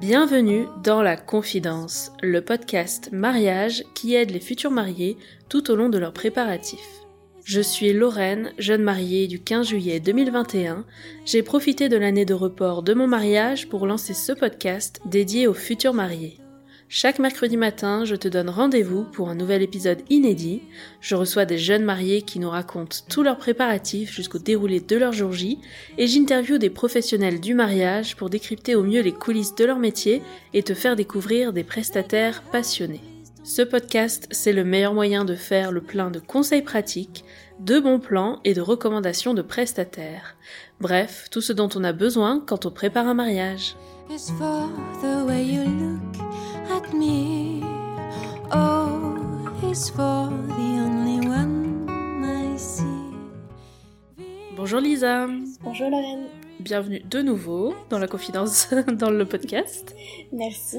Bienvenue dans La Confidence, le podcast mariage qui aide les futurs mariés tout au long de leurs préparatifs. Je suis Lorraine, jeune mariée du 15 juillet 2021. J'ai profité de l'année de report de mon mariage pour lancer ce podcast dédié aux futurs mariés. Chaque mercredi matin, je te donne rendez-vous pour un nouvel épisode inédit. Je reçois des jeunes mariés qui nous racontent tous leurs préparatifs jusqu'au déroulé de leur jour J et j'interviewe des professionnels du mariage pour décrypter au mieux les coulisses de leur métier et te faire découvrir des prestataires passionnés. Ce podcast, c'est le meilleur moyen de faire le plein de conseils pratiques, de bons plans et de recommandations de prestataires. Bref, tout ce dont on a besoin quand on prépare un mariage. At me. Oh, is for the only one I see. Bonjour Lisa, Bonjour Lorraine, bienvenue de nouveau dans la confidence dans le podcast. merci.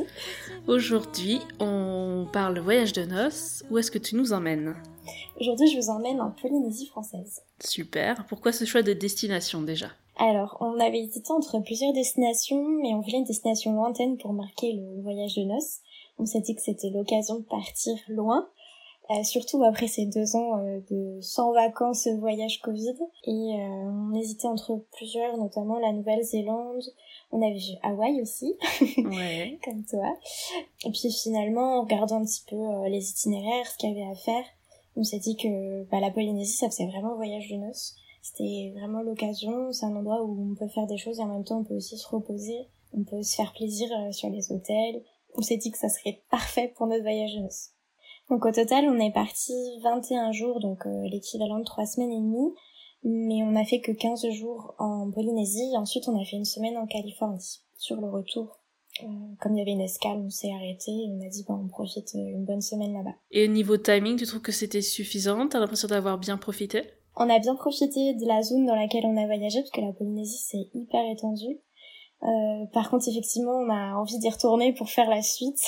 Aujourd'hui, on parle voyage de noces. Où est-ce que tu nous emmènes? Aujourd'hui, je vous emmène en Polynésie française. Super. Pourquoi ce choix de destination déjà? Alors, on avait hésité entre plusieurs destinations, mais on voulait une destination lointaine pour marquer le voyage de noces. On s'est dit que c'était l'occasion de partir loin, euh, surtout après ces deux ans euh, de sans vacances voyage Covid. Et euh, on hésitait entre plusieurs, notamment la Nouvelle-Zélande. On avait vu Hawaï aussi. Ouais. comme toi. Et puis finalement, en regardant un petit peu les itinéraires, ce qu'il y avait à faire, on s'est dit que bah, la Polynésie, ça faisait vraiment voyage de noces. C'était vraiment l'occasion, c'est un endroit où on peut faire des choses et en même temps on peut aussi se reposer, on peut se faire plaisir sur les hôtels. On s'est dit que ça serait parfait pour notre voyage de noces. Donc au total, on est parti 21 jours, donc euh, l'équivalent de 3 semaines et demie, mais on a fait que 15 jours en Polynésie, et ensuite on a fait une semaine en Californie. Sur le retour, euh, comme il y avait une escale, on s'est arrêté et on a dit bah, on profite euh, une bonne semaine là-bas. Et niveau timing, tu trouves que c'était suffisant? T'as l'impression d'avoir bien profité? On a bien profité de la zone dans laquelle on a voyagé parce que la Polynésie c'est hyper étendu. Euh, par contre, effectivement, on a envie d'y retourner pour faire la suite.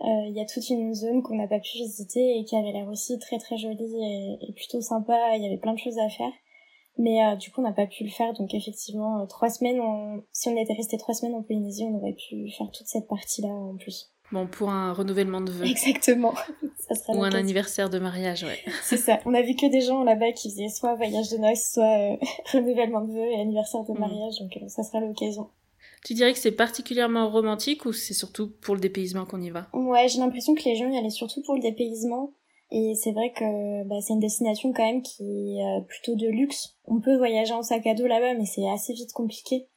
Euh, Il y a toute une zone qu'on n'a pas pu visiter et qui avait l'air aussi très très jolie et, et plutôt sympa. Il y avait plein de choses à faire. Mais euh, du coup, on n'a pas pu le faire. Donc effectivement, euh, trois semaines, on- si on était resté trois semaines en Polynésie, on aurait pu faire toute cette partie-là en plus. Bon, pour un renouvellement de vœux. Exactement. ça serait Ou un anniversaire de mariage, ouais. C'est ça. On a vu que des gens là-bas qui faisaient soit voyage de noces, soit euh, renouvellement de vœux et anniversaire de Mm. mariage. Donc euh, ça sera l'occasion. Tu dirais que c'est particulièrement romantique ou c'est surtout pour le dépaysement qu'on y va? Ouais, j'ai l'impression que les gens y allaient surtout pour le dépaysement. Et c'est vrai que bah, c'est une destination quand même qui est euh, plutôt de luxe. On peut voyager en sac à dos là-bas, mais c'est assez vite compliqué.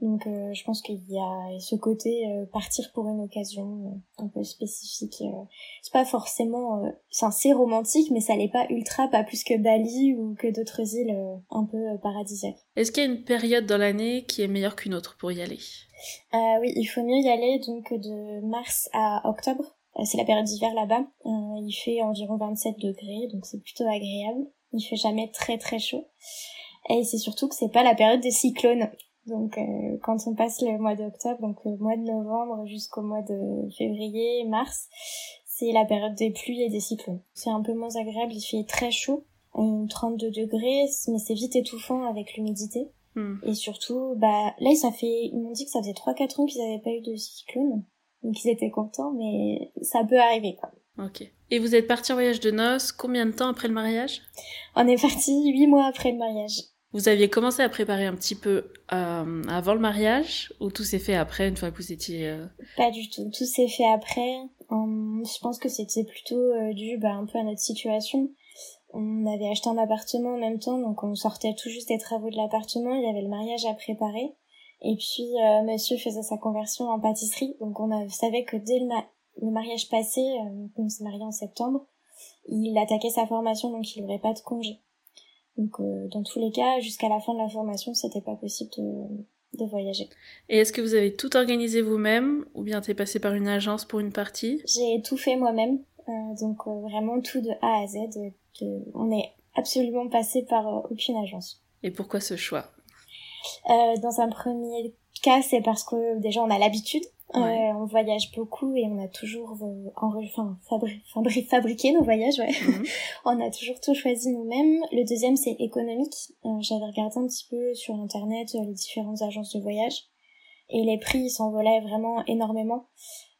Donc euh, je pense qu'il y a ce côté euh, partir pour une occasion euh, un peu spécifique. euh. C'est pas forcément... euh, Enfin, c'est romantique, mais ça l'est pas ultra, pas plus que Bali ou que d'autres îles euh, un peu paradisiaques. Est-ce qu'il y a une période dans l'année qui est meilleure qu'une autre pour y aller? Euh, oui, il faut mieux y aller donc de mars à octobre. Euh, c'est la période d'hiver là-bas. Euh, il fait environ 27 degrés, donc c'est plutôt agréable. Il fait jamais très très chaud. Et c'est surtout que c'est pas la période des cyclones. Donc euh, quand on passe le mois d'octobre, donc le mois de novembre jusqu'au mois de février, mars, c'est la période des pluies et des cyclones. C'est un peu moins agréable, il fait très chaud, euh, 32 degrés, mais c'est vite étouffant avec l'humidité. Hmm. Et surtout, bah, là, ça fait, ils m'ont dit que ça faisait 3-4 ans qu'ils n'avaient pas eu de cyclone. Donc ils étaient contents, mais ça peut arriver, quoi. Ok. Et vous êtes parti en voyage de noces combien de temps après le mariage? On est parti 8 mois après le mariage. Vous aviez commencé à préparer un petit peu euh, avant le mariage ou tout s'est fait après une fois que vous étiez... euh, Pas du tout. Tout s'est fait après. Hum, je pense que c'était plutôt euh, dû bah, un peu à notre situation. On avait acheté un appartement en même temps, donc on sortait tout juste des travaux de l'appartement. Il y avait le mariage à préparer. Et puis, euh, monsieur faisait sa conversion en pâtisserie. Donc on savait que dès le, le mariage passé, euh, on s'est marié en septembre, il attaquait sa formation, donc il n'aurait pas de congé. Donc euh, dans tous les cas, jusqu'à la fin de la formation, c'était pas possible de, de voyager. Et est-ce que vous avez tout organisé vous-même ou bien t'es passé par une agence pour une partie? J'ai tout fait moi-même, euh, donc euh, vraiment tout de A à Z. de- on est absolument passé par aucune agence. Et pourquoi ce choix? Dans un premier cas, c'est parce que déjà on a l'habitude. on voyage beaucoup et on a toujours enfin, fabriqué nos voyages. Ouais. Mhm. on a toujours tout choisi nous-mêmes. Le deuxième, c'est économique. J'avais regardé un petit peu sur internet les différentes agences de voyage et les prix s'envolaient vraiment énormément.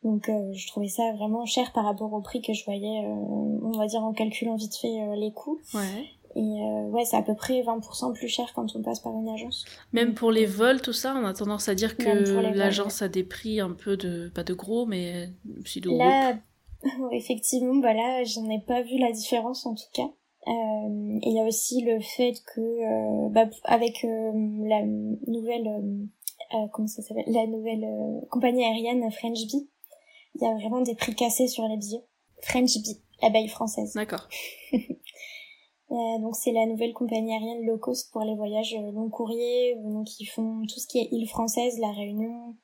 Donc euh, je trouvais ça vraiment cher par rapport au prix que je voyais, euh, on va dire en calculant vite fait euh, les coûts. Ouais. Et ouais, c'est à peu près 20% plus cher quand on passe par une agence. Même pour les vols, tout ça, on a tendance à dire que l'agence a des prix un peu de, pas de gros, mais si de Là, effectivement, bah là, j'en ai pas vu la différence en tout cas. Euh, et il y a aussi le fait que, bah, avec la nouvelle, comment ça s'appelle, la nouvelle compagnie aérienne French Bee, il y a vraiment des prix cassés sur les billets. French Bee, l'abeille française. D'accord. Euh, donc c'est la nouvelle compagnie aérienne low cost pour les voyages euh, long courrier, donc ils font tout ce qui est île française, la Réunion,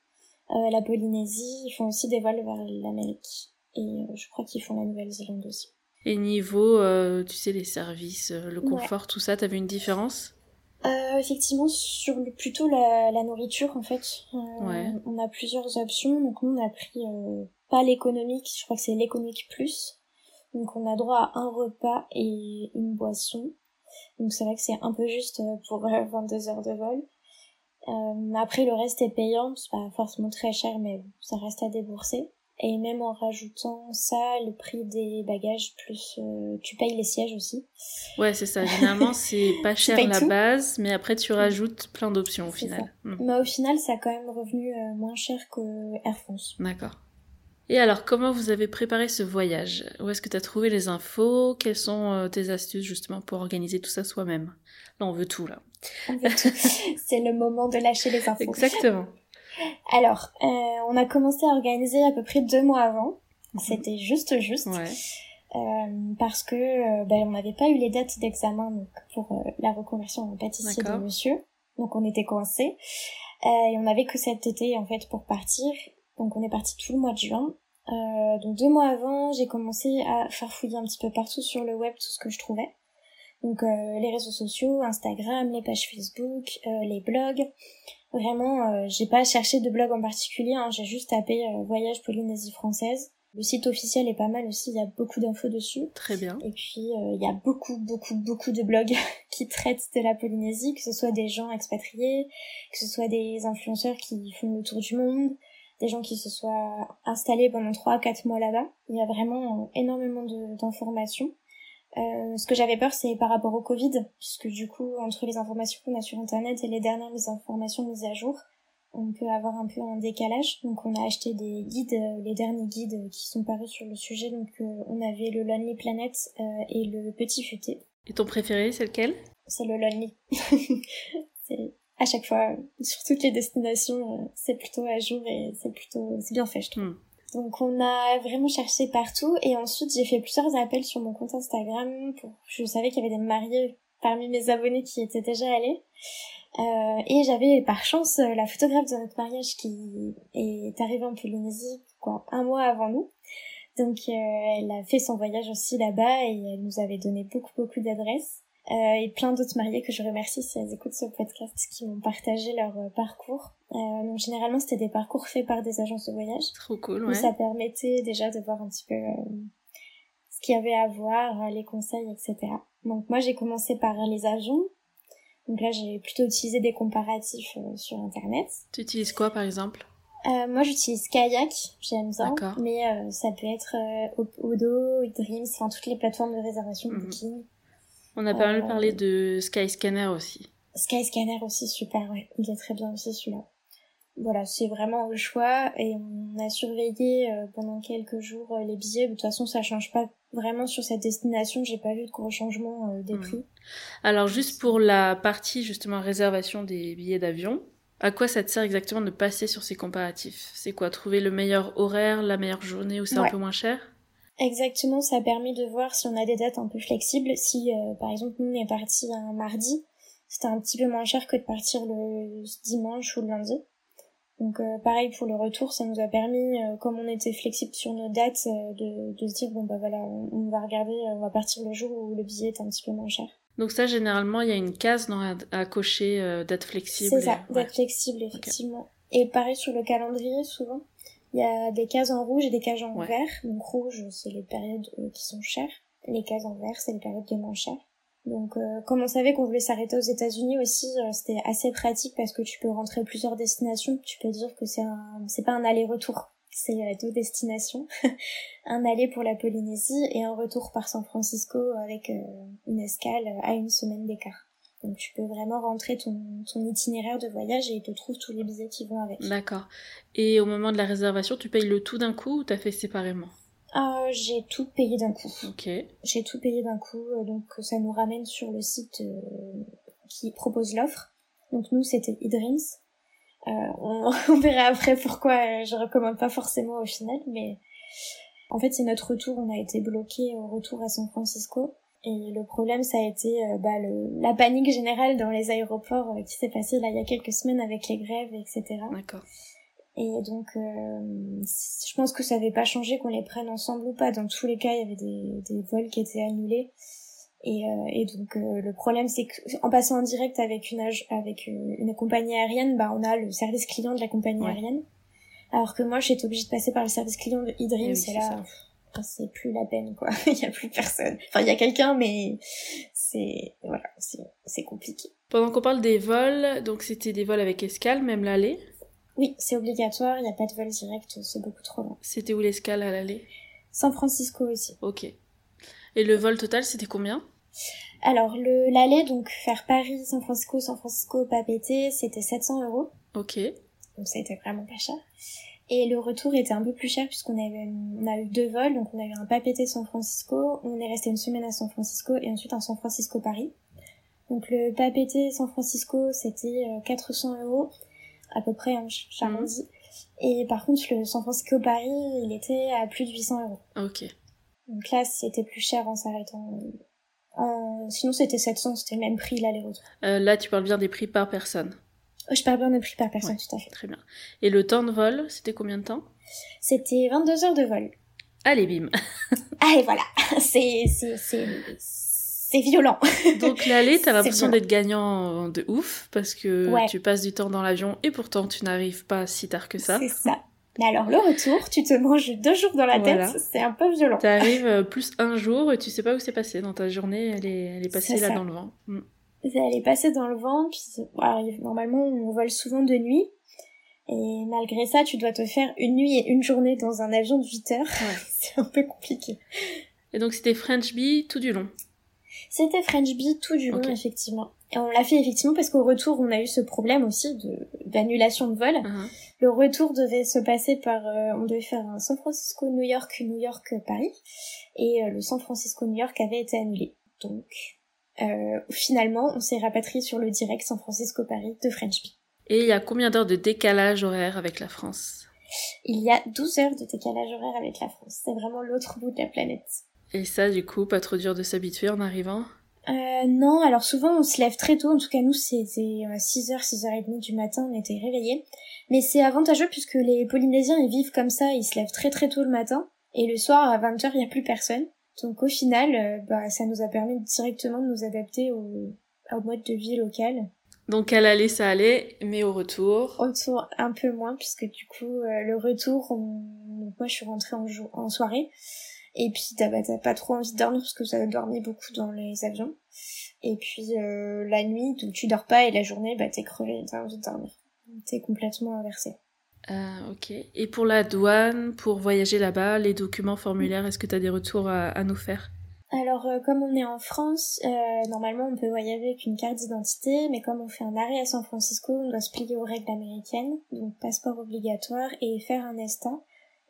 euh, la Polynésie, ils font aussi des vols vers l'Amérique et je crois qu'ils font la Nouvelle-Zélande aussi. Et niveau, tu sais, les services, le confort, tout ça, t'avais une différence? Euh, effectivement, sur le, plutôt la, la nourriture, en fait. Euh, on a plusieurs options. Donc, nous, on a pris euh, pas l'économique, je crois que c'est l'économique plus. Donc, on a droit à un repas et une boisson. Donc, c'est vrai que c'est un peu juste pour 22 heures de vol. après, le reste est payant. C'est pas forcément très cher, mais ça reste à débourser. Et même en rajoutant ça, le prix des bagages, plus euh, tu payes les sièges aussi. Ouais, c'est ça. Généralement, c'est pas cher la base, mais après tu rajoutes plein d'options au final. Hmm. Mais au final, ça a quand même revenu euh, moins cher que Air France. D'accord. Et alors, comment vous avez préparé ce voyage? Où est-ce que tu as trouvé les infos? Quelles sont euh, tes astuces justement pour organiser tout ça soi-même? Là, on veut tout, là. On veut tout. c'est le moment de lâcher les infos. Exactement. Alors, euh, on a commencé à organiser à peu près deux mois avant. Mhm. C'était juste juste. Euh, parce que euh, ben, on n'avait pas eu les dates d'examen pour la reconversion en pâtissier de monsieur. Donc on était coincés. et on n'avait que cet été en fait pour partir. Donc on est parti tout le mois de juin. donc deux mois avant, j'ai commencé à farfouiller un petit peu partout sur le web tout ce que je trouvais. Donc les réseaux sociaux, Instagram, les pages Facebook, les blogs. Vraiment, euh, j'ai pas cherché de blog en particulier, hein, j'ai juste tapé euh, Voyage Polynésie française. Le site officiel est pas mal aussi, il y a beaucoup d'infos dessus. Très bien. Et puis euh, il y a beaucoup, beaucoup, beaucoup de blogs qui traitent de la Polynésie, que ce soit des gens expatriés, que ce soit des influenceurs qui font le tour du monde, des gens qui se soient installés pendant 3-4 mois là-bas. Il y a vraiment énormément d'informations. Euh, ce que j'avais peur, c'est par rapport au Covid, puisque du coup, entre les informations qu'on a sur Internet et les dernières informations mises à jour, on peut avoir un peu un décalage. Donc, on a acheté des guides, euh, les derniers guides qui sont parus sur le sujet. Donc, euh, on avait le Lonely Planet et le Petit Futé. Et ton préféré, c'est lequel? C'est le Lonely. c'est à chaque fois, sur toutes les destinations, c'est plutôt à jour et c'est plutôt, c'est bien fait, je trouve. Hmm. Donc on a vraiment cherché partout et ensuite j'ai fait plusieurs appels sur mon compte Instagram pour je savais qu'il y avait des mariés parmi mes abonnés qui étaient déjà allés. Euh, et j'avais par chance la photographe de notre mariage qui est arrivée en Polynésie quoi un mois avant nous. Donc euh, elle a fait son voyage aussi là-bas et elle nous avait donné beaucoup beaucoup d'adresses. Euh, et plein d'autres mariés que je remercie si elles écoutent ce podcast qui m'ont partagé leur euh, parcours. Euh, donc généralement c'était des parcours faits par des agences de voyage. Trop cool, ouais. ça permettait déjà de voir un petit peu ce qu'il y avait à voir, les conseils, etc. Donc moi j'ai commencé par les avions. Donc là j'ai plutôt utilisé des comparatifs sur internet. Tu utilises quoi par exemple? Euh, moi j'utilise Kayak, j'aime ça, mais ça peut être Odo, Dreams, enfin toutes les plateformes de réservation, mhm. Booking. On a pas mal euh, parlé de Skyscanner aussi. Skyscanner aussi, super, ouais. Il est très bien aussi celui-là. Voilà, c'est vraiment au choix et on a surveillé euh, pendant quelques jours euh, les billets. De toute façon, ça change pas vraiment sur cette destination. J'ai pas vu de gros changements des prix. Alors, juste pour la partie justement réservation des billets d'avion, à quoi ça te sert exactement de passer sur ces comparatifs? C'est quoi? Trouver le meilleur horaire, la meilleure journée où c'est un peu moins cher? Exactement, ça permet de voir si on a des dates un peu flexibles. Si, euh, par exemple, nous, on est parti un mardi, c'était un petit peu moins cher que de partir le dimanche ou le lundi. Donc, euh, pareil pour le retour, ça nous a permis, euh, comme on était flexible sur nos dates, de, de se dire, bon, bah voilà, on, va regarder, on va partir le jour où le billet est un petit peu moins cher. Donc ça, généralement, il y a une case dans, à, cocher date flexible. C'est ça, date flexible, effectivement. Et pareil sur le calendrier, souvent, il y a des cases en rouge et des cases en Ouais. vert. Donc rouge, c'est les périodes euh, qui sont chères. Les cases en vert, c'est les périodes les moins chères. Donc, euh, comme on savait qu'on voulait s'arrêter aux États-Unis aussi, euh, c'était assez pratique parce que tu peux rentrer plusieurs destinations. Tu peux dire que c'est un, c'est pas un aller-retour, c'est euh, deux destinations. un aller pour la Polynésie et un retour par San Francisco avec une escale à une semaine d'écart. Donc, tu peux vraiment rentrer ton, ton itinéraire de voyage et il te trouve tous les billets qui vont avec. D'accord. Et au moment de la réservation, tu payes le tout d'un coup ou t'as fait séparément? Ah, j'ai tout payé d'un coup. Ok. J'ai tout payé d'un coup, euh, donc ça nous ramène sur le site euh, qui propose l'offre. Donc nous, c'était eDreams. Euh, on, on verra après pourquoi euh, je recommande pas forcément au final, mais en fait c'est notre retour. On a été bloqué au retour à San Francisco. Et le problème, ça a été euh, bah, le, la panique générale dans les aéroports euh, qui s'est passée là il y a quelques semaines avec les grèves, etc. D'accord. Et donc, euh, je pense que ça n'avait pas changé qu'on les prenne ensemble ou pas. Dans tous les cas, il y avait des, des vols qui étaient annulés. Et, euh, et donc, euh, le problème, c'est qu'en passant en direct avec une, avec une, une compagnie aérienne, bah, on a le service client de la compagnie Ouais. aérienne. Alors que moi, j'étais obligée de passer par le service client de Eh eDreams. oui, c'est là, c'est plus la peine, quoi. il y a plus personne. Enfin, il y a quelqu'un, mais c'est, voilà, c'est, compliqué. Pendant qu'on parle des vols, donc c'était des vols avec escale, même l'aller? Oui, c'est obligatoire. Il n'y a pas de vol direct. C'est beaucoup trop long. C'était où l'escale à l'aller? San Francisco aussi. Ok. Et le vol total, c'était combien? Alors, le l'aller, donc faire Paris, San Francisco, San Francisco, Papeete, c'était 700 euros. Ok. Donc ça a été vraiment pas cher. Et le retour était un peu plus cher puisqu'on avait, on a eu deux vols. Donc on a eu un Papeete San Francisco, on est resté une semaine à San Francisco et ensuite un San Francisco Paris. Donc le Papeete San Francisco, c'était euh, 400 euros à peu près, hein, j'arrondis. Et par contre, le San Francisco Paris, il était à plus de 800 euros. Ok. Donc là, c'était plus cher en s'arrêtant. En... Sinon, c'était 700, c'était le même prix l'aller-retour. Euh, là, tu parles bien des prix par personne. Oh, je parle bien de prix par personne, Ouais. tout à fait. Très bien. Et le temps de vol, c'était combien de temps? C'était 22 heures de vol. Allez, bim. Ah, et voilà. C'est, c'est, c'est, c'est violent. Donc l'aller, t'as l'impression d'être gagnant de ouf parce que Ouais. tu passes du temps dans l'avion et pourtant tu n'arrives pas si tard que ça. C'est ça. Mais alors, le retour, tu te manges deux jours dans la Voilà. tête, c'est un peu violent. T'arrives euh, plus un jour et tu sais pas où c'est passé dans ta journée, elle est, elle est passée là ça. dans le vent. Mm. Elle est passée dans le vent, puis alors, normalement, on vole souvent de nuit. Et malgré ça, tu dois te faire une nuit et une journée dans un avion de 8 heures. Ouais. c'est un peu compliqué. Et donc c'était French Bee tout du long. C'était French Bee tout du long, effectivement. Et on l'a fait effectivement parce qu'au retour, on a eu ce problème aussi d'annulation de vol. Hein. Le retour devait se passer par... euh, on devait faire un San Francisco-New York, New York-Paris. Et euh, le San Francisco-New York avait été annulé. Donc, euh, finalement, on s'est rapatrié sur le direct San Francisco-Paris de French Bee. Et il y a combien d'heures de décalage horaire avec la France? Il y a 12 heures de décalage horaire avec la France. C'est vraiment l'autre bout de la planète. Et ça, du coup, pas trop dur de s'habituer en arrivant? Euh, non, alors souvent on se lève très tôt, en tout cas nous c'était euh, 6h, 6h30 du matin, on était réveillés. Mais c'est avantageux puisque les Polynésiens ils vivent comme ça, ils se lèvent très très tôt le matin, et le soir à 20h il n'y a plus personne. Donc au final, euh, bah, ça nous a permis directement de nous adapter au, au mode de vie local. Donc à l'aller, ça allait, mais au retour... Autour un peu moins puisque du coup euh, le retour, on... donc moi je suis rentrée en, jour... en soirée. Et puis t'as bah, t'as pas trop envie de dormir parce que ça dormait beaucoup dans les avions. Et puis euh, la nuit, donc tu dors pas et la journée, bah t'es crevé, t'as envie de dormir. T'es complètement inversé. Euh, ok. Et pour la douane, pour voyager là-bas, les documents, formulaires, est-ce que t'as des retours à, à nous faire? Alors euh, comme on est en France, euh, normalement on peut voyager avec une carte d'identité, mais comme on fait un arrêt à San Francisco, on doit se plier aux règles américaines, donc passeport obligatoire et faire un ESTA.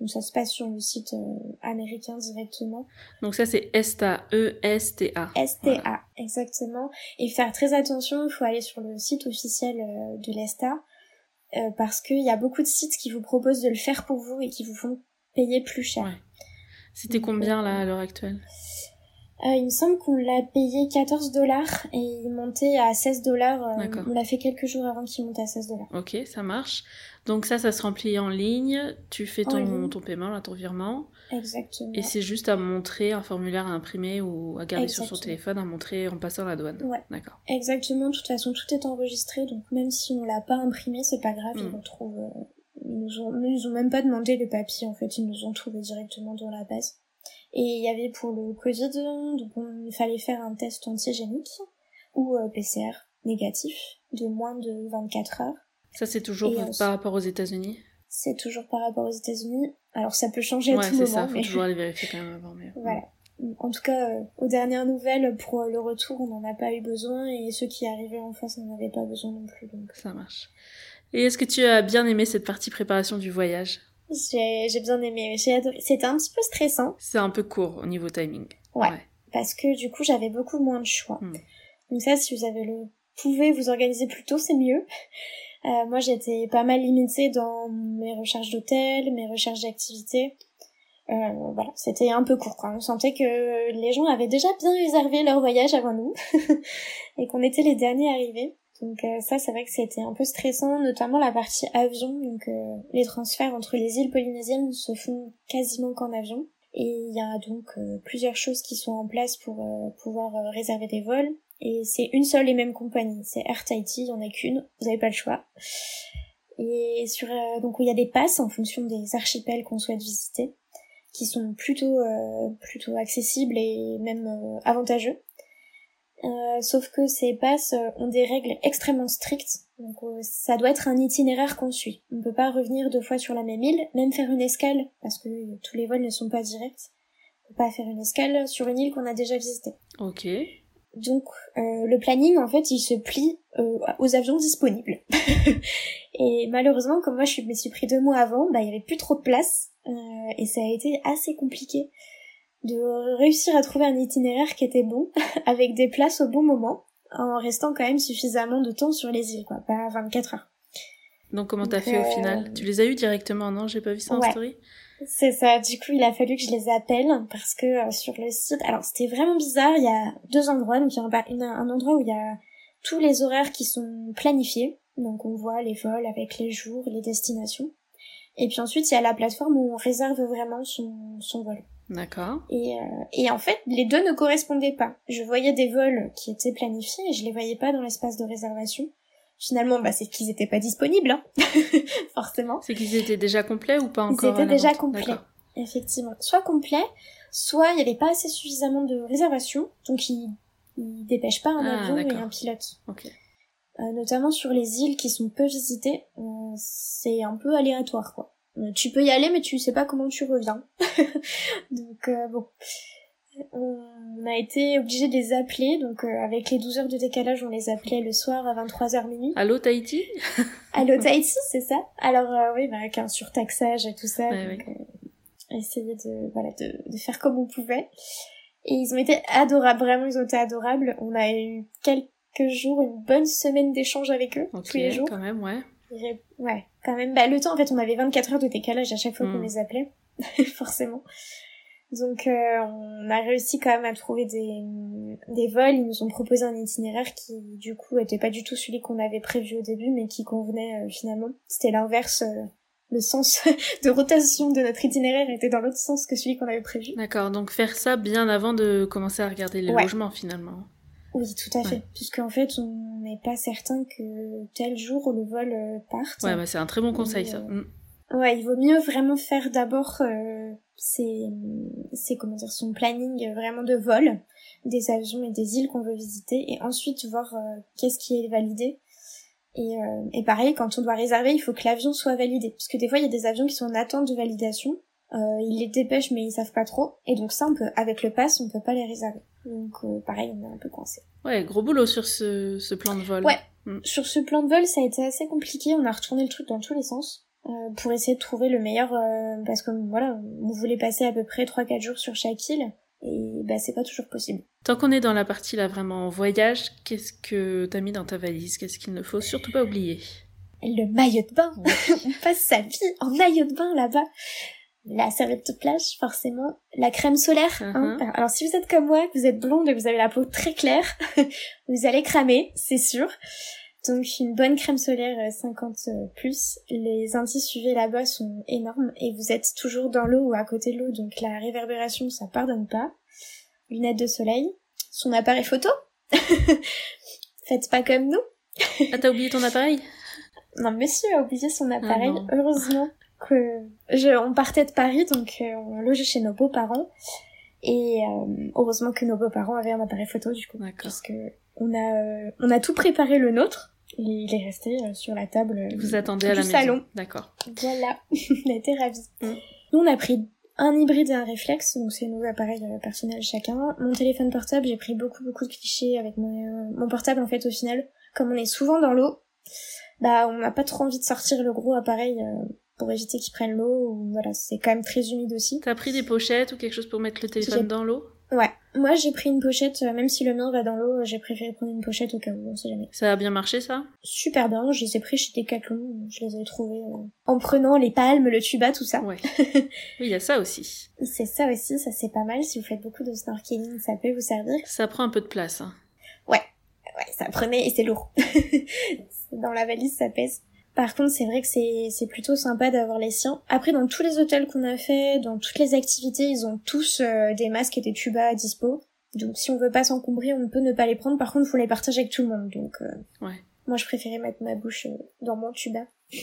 Donc ça se passe sur le site euh, américain directement. Donc ça, c'est ESTA, E E-S-T-A. STA, Voilà. exactement. Et faire très attention, il faut aller sur le site officiel euh, de l'ESTA, euh, parce qu'il y a beaucoup de sites qui vous proposent de le faire pour vous et qui vous font payer plus cher. C'était combien là à l'heure actuelle? Euh, il me semble qu'on l'a payé 14 dollars et il montait à 16 dollars. euh, on l'a fait quelques jours avant qu'il monte à 16 dollars. Ok, ça marche. Donc ça, ça se remplit en ligne. Tu fais ton, ton paiement, là, ton virement. Exactement. Et c'est juste à montrer un formulaire à imprimer ou à garder sur son téléphone, à montrer en passant la douane. Ouais. D'accord. Exactement, de toute façon, tout est enregistré, donc même si on l'a pas imprimé, c'est pas grave, ils Mm. retrouvent. euh, ils nous ont, ils nous ont même pas demandé le papier, en fait, ils nous ont trouvé directement dans la base. Et il y avait pour le Covid, donc on- il fallait faire un test antigénique ou euh, PCR négatif de moins de 24 heures. Ça, c'est toujours Et, euh, par rapport aux États-Unis? C'est toujours par rapport aux États-Unis. Alors ça peut changer à Ouais, tout c'est moment, ça. Faut mais toujours aller vérifier quand même avant. Mais... voilà. En tout cas, euh, aux dernières nouvelles, pour le retour, on n'en a pas eu besoin, et ceux qui arrivaient en face n'en avaient pas besoin non plus. Donc Ça marche. Et est-ce que tu as bien aimé cette partie préparation du voyage? J'ai j'ai bien aimé, j'ai adoré. C'était un petit peu stressant C'est un peu court au niveau timing. Ouais. parce que du coup j'avais beaucoup moins de choix. Hmm. Donc ça, si vous avez le pouvez vous organiser plus tôt, c'est mieux. Euh, moi, j'étais pas mal limitée dans mes recherches d'hôtel, mes recherches d'activités. Euh, voilà, c'était un peu court. Quoi. On sentait que les gens avaient déjà bien réservé leur voyage avant nous et qu'on était les derniers arrivés. Donc euh, ça, c'est vrai que c'était un peu stressant, notamment la partie avion. Donc euh, les transferts entre les îles polynésiennes se font quasiment qu'en avion. Et il y a donc euh, plusieurs choses qui sont en place pour euh, pouvoir euh, réserver des vols. Et c'est une seule et même compagnie, c'est Air Tahiti, il y en a qu'une, vous n'avez pas le choix. Et sur euh, donc il y a des passes en fonction des archipels qu'on souhaite visiter, qui sont plutôt plutôt accessibles et même avantageux. Euh, sauf que ces passes euh, ont des règles extrêmement strictes, donc euh, ça doit être un itinéraire qu'on suit. On peut pas revenir deux fois sur la même île, même faire une escale, parce que euh, tous les vols ne sont pas directs. On peut pas faire une escale sur une île qu'on a déjà visitée. Ok. Donc euh, le planning en fait il se plie euh, aux avions disponibles. et malheureusement comme moi je me suis pris deux mois avant, bah il y avait plus trop de place euh, et ça a été assez compliqué de réussir à trouver un itinéraire qui était bon avec des places au bon moment en restant quand même suffisamment de temps sur les îles quoi, pas 24 heures. Donc comment t'as fait au euh, final? Tu les as eu directement Non, j'ai pas vu ça en Ouais. story. C'est ça, du coup il a fallu que je les appelle parce que euh, sur le site, alors c'était vraiment bizarre, il y a deux endroits, donc il y a un, un endroit où il y a tous les horaires qui sont planifiés, donc on voit les vols avec les jours, les destinations. Et puis ensuite il y a la plateforme où on réserve vraiment son, son vol. D'accord. Et, euh, et en fait les deux ne correspondaient pas. Je voyais des vols qui étaient planifiés et je les voyais pas dans l'espace de réservation. Finalement bah c'est qu'ils étaient pas disponibles, hein. forcément. C'est qu'ils étaient déjà complets ou pas encore étaient à la déjà complets. Effectivement. Soit complet, soit il n'y avait pas assez suffisamment de réservations, donc ils, ils dépêchent pas un Ah, avion et un pilote. Ok. Euh, notamment sur les îles qui sont peu visitées, euh, c'est un peu aléatoire quoi. Euh, tu peux y aller mais tu sais pas comment tu reviens. donc euh, bon. On a été obligé de les appeler, donc euh, avec les 12 heures de décalage, on les appelait le soir à 23h minuit. Allô Tahiti? Allo Tahiti, c'est ça? Alors euh, oui, bah, avec un surtaxage et tout ça, Ouais, donc euh, essayer de voilà de, de faire comme on pouvait. Et ils ont été adorables, vraiment ils ont été adorables. On a eu quelques jours, une bonne semaine d'échange avec eux tous les jours. quand même, ouais. Ouais, quand même. Bah le temps en fait, on avait 24 heures de décalage à chaque fois qu'on Mm. les appelait, forcément. Donc euh, on a réussi quand même à trouver des, des vols. Ils nous ont proposé un itinéraire qui du coup était pas du tout celui qu'on avait prévu au début, mais qui convenait euh, finalement. C'était l'inverse. euh, le sens de rotation de notre itinéraire était dans l'autre sens que celui qu'on avait prévu. D'accord, donc faire ça bien avant de commencer à regarder les Ouais. logements finalement. Oui, tout à fait. Ouais. Puisqu'en fait, on n'est pas certain que tel jour le vol euh, parte. Ouais, bah c'est un très bon conseil ça. Euh, Mm. Ouais, il vaut mieux vraiment faire d'abord euh, ses, ses, comment dire, son planning vraiment de vol des avions et des îles qu'on veut visiter et ensuite voir euh, qu'est-ce qui est validé. Et, euh, et pareil, quand on doit réserver, il faut que l'avion soit validé. Parce que des fois, il y a des avions qui sont en attente de validation. Ils les dépêchent, mais ils savent pas trop. Et donc ça, on peut, avec le pass, on peut pas les réserver. Donc euh, pareil, on est un peu coincé. Ouais, gros boulot sur ce, ce plan de vol. Ouais. Mm. Sur ce plan de vol, ça a été assez compliqué. On a retourné le truc dans tous les sens euh, pour essayer de trouver le meilleur. euh, parce que voilà, on voulait passer à peu près 3-4 jours sur chaque île. Et bah, c'est pas toujours possible. Tant qu'on est dans la partie là vraiment voyage, qu'est-ce que t'as mis dans ta valise? Qu'est-ce qu'il ne faut surtout pas oublier? Le maillot de bain On passe sa vie en maillot de bain là-bas la serviette de plage, forcément, la crème solaire. hein. Mhm. Alors si vous êtes comme moi, que vous êtes blonde et que vous avez la peau très claire, vous allez cramer, c'est sûr. Donc une bonne crème solaire euh, 50 euh, plus. Les indices UV là-bas sont énormes et vous êtes toujours dans l'eau ou à côté de l'eau, donc la réverbération ça pardonne pas. Lunettes de soleil, son appareil photo. Faites pas comme nous. Ah, t'as oublié ton appareil? Non, monsieur a oublié son appareil. non. Heureusement que je, on partait de Paris, donc euh, on logeait chez nos beaux-parents. Et euh, heureusement que nos beaux-parents avaient un appareil photo, du coup. Parce que on a, euh, on a tout préparé le nôtre. Et il est resté euh, sur la table. Vous attendez à la du maison. salon. D'accord. Voilà, on a été ravis. Mm. Nous, on a pris un hybride et un réflexe, donc c'est nos appareils personnels chacun. Mon téléphone portable, j'ai pris beaucoup beaucoup de clichés avec mon, euh, mon portable en fait au final. Comme on est souvent dans l'eau, bah on n'a pas trop envie de sortir le gros appareil euh, pour éviter qu'il prenne l'eau. Voilà, c'est quand même très humide aussi. T'as pris des pochettes ou quelque chose pour mettre le téléphone dans l'eau? Ouais, moi j'ai pris une pochette, euh, même si le mien va dans l'eau, j'ai préféré prendre une pochette au cas où, on sait jamais. Ça a bien marché ça? Super bien, je les ai pris chez Decathlon, je les ai trouvés euh, en prenant les palmes, le tuba, tout ça. Ouais. oui, il y a ça aussi. C'est ça aussi, ça c'est pas mal. Si vous faites beaucoup de snorkeling, ça peut vous servir. Ça prend un peu de place. Hein. Ouais, ça prenait et c'est lourd. dans la valise, ça pèse. Par contre, c'est vrai que c'est c'est plutôt sympa d'avoir les siens. Après, dans tous les hôtels qu'on a fait, dans toutes les activités, ils ont tous euh, des masques et des tubas à dispo. Donc, si on veut pas s'encombrer, on peut ne pas les prendre. Par contre, faut les partager avec tout le monde. Donc, euh, Ouais. moi, je préférais mettre ma bouche euh, dans mon tuba.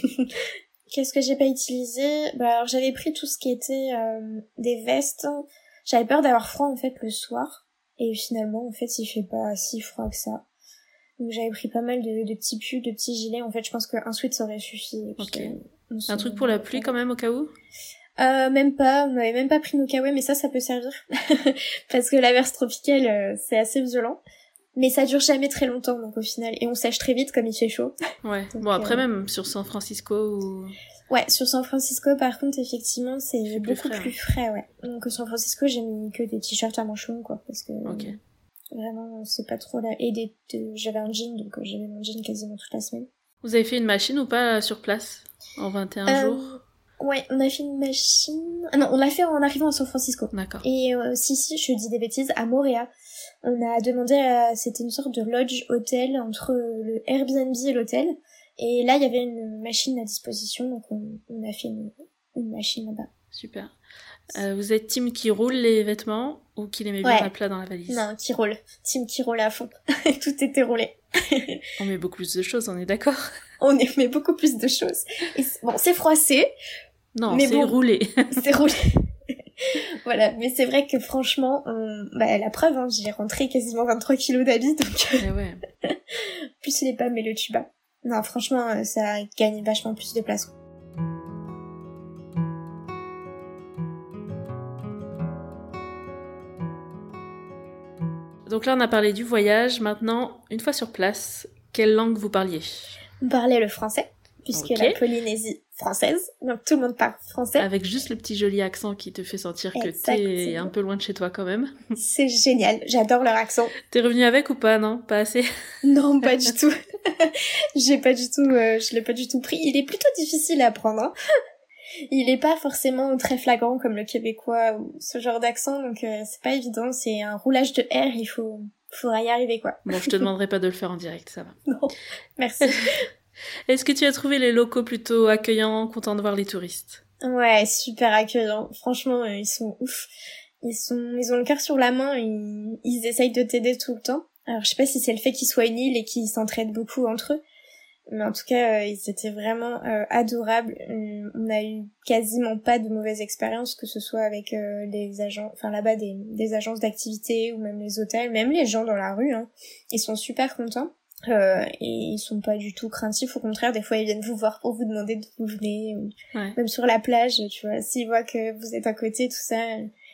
Qu'est-ce que j'ai pas utilisé? Bah, alors j'avais pris tout ce qui était euh, des vestes. J'avais peur d'avoir froid en fait le soir. Et finalement, en fait, il fait pas si froid que ça. Donc j'avais pris pas mal de, de petits pulls, de petits gilets. En fait, je pense qu'un sweat ça aurait suffi. Et puis, Ok. euh, se- Un truc pour la pluie quand même au cas où? Euh, même pas, on n'avait même pas pris nos kawaii, mais ça, ça peut servir. Parce que l'averse tropicale, euh, c'est assez violent. Mais ça dure jamais très longtemps, donc au final. Et on sèche très vite comme il fait chaud. Ouais. Donc, bon, après euh, même sur San Francisco ou... Ouais, sur San Francisco, par contre, effectivement, c'est beaucoup frais, plus frais, ouais. Donc, au San Francisco, j'ai mis que des t-shirts à manches longues, quoi, parce que Ok. Vraiment, c'est pas trop là. Et des, de- j'avais un jean, donc euh, j'avais mon jean quasiment toute la semaine. Vous avez fait une machine ou pas sur place En 21 Euh, jours? Ouais, on a fait une machine. Ah non, on l'a fait en arrivant à San Francisco. D'accord. Et euh, si, si, je dis des bêtises, à Moréa, on a demandé à... C'était une sorte de lodge hôtel entre le Airbnb et l'hôtel. Et là, il y avait une machine à disposition, donc on, on a fait une, une machine là-bas. Super. Euh, vous êtes team qui roule les vêtements ou qui les met bien à plat dans la valise Non, qui roule. Team qui roule à fond. Tout était roulé. On met beaucoup plus de choses, on est d'accord? On met beaucoup plus de choses. Et bon, c'est froissé, Non, Mais c'est bon. roulé. c'est roulé. voilà, mais c'est vrai que franchement, on... bah, la preuve, hein, j'ai rentré quasiment 23 kilos d'habits, donc Eh ouais. plus les pommes et le tuba. Non, franchement, euh, ça gagne vachement plus de place. Donc là, on a parlé du voyage. Maintenant, une fois sur place, quelle langue vous parliez? On parlait le français, puisque la Polynésie française, donc tout le monde parle français. Avec juste le petit joli accent qui te fait sentir que t'es un peu loin de chez toi quand même. C'est génial, j'adore leur accent. T'es revenu avec ou pas? Non, pas assez. Non, pas du tout. J'ai pas du tout, euh, je l'ai pas du tout pris. Il est plutôt difficile à apprendre. hein. Il est pas forcément très flagrant comme le québécois ou ce genre d'accent, donc euh, c'est pas évident. C'est un roulage de R, il faut, faudra y arriver quoi. Bon, je te demanderai pas de le faire en direct, ça va. Non, merci. Est-ce que tu as trouvé les locaux plutôt accueillants, contents de voir les touristes? Ouais, super accueillant. Franchement, euh, ils sont ouf. Ils sont, ils ont le cœur sur la main. Ils, ils essayent de t'aider tout le temps. Alors, je sais pas si c'est le fait qu'ils soient une île et qu'ils s'entraident beaucoup entre eux. Mais en tout cas, euh, ils étaient vraiment euh, adorables. On a eu quasiment pas de mauvaises expériences, que ce soit avec euh, les agents, enfin là-bas des, des agences d'activité ou même les hôtels, même les gens dans la rue. Hein. Ils sont super contents. Euh, et ils sont pas du tout craintifs, au contraire, des fois ils viennent vous voir pour vous demander d'où vous venez, ou Ouais. même sur la plage, tu vois, s'ils voient que vous êtes à côté, tout ça,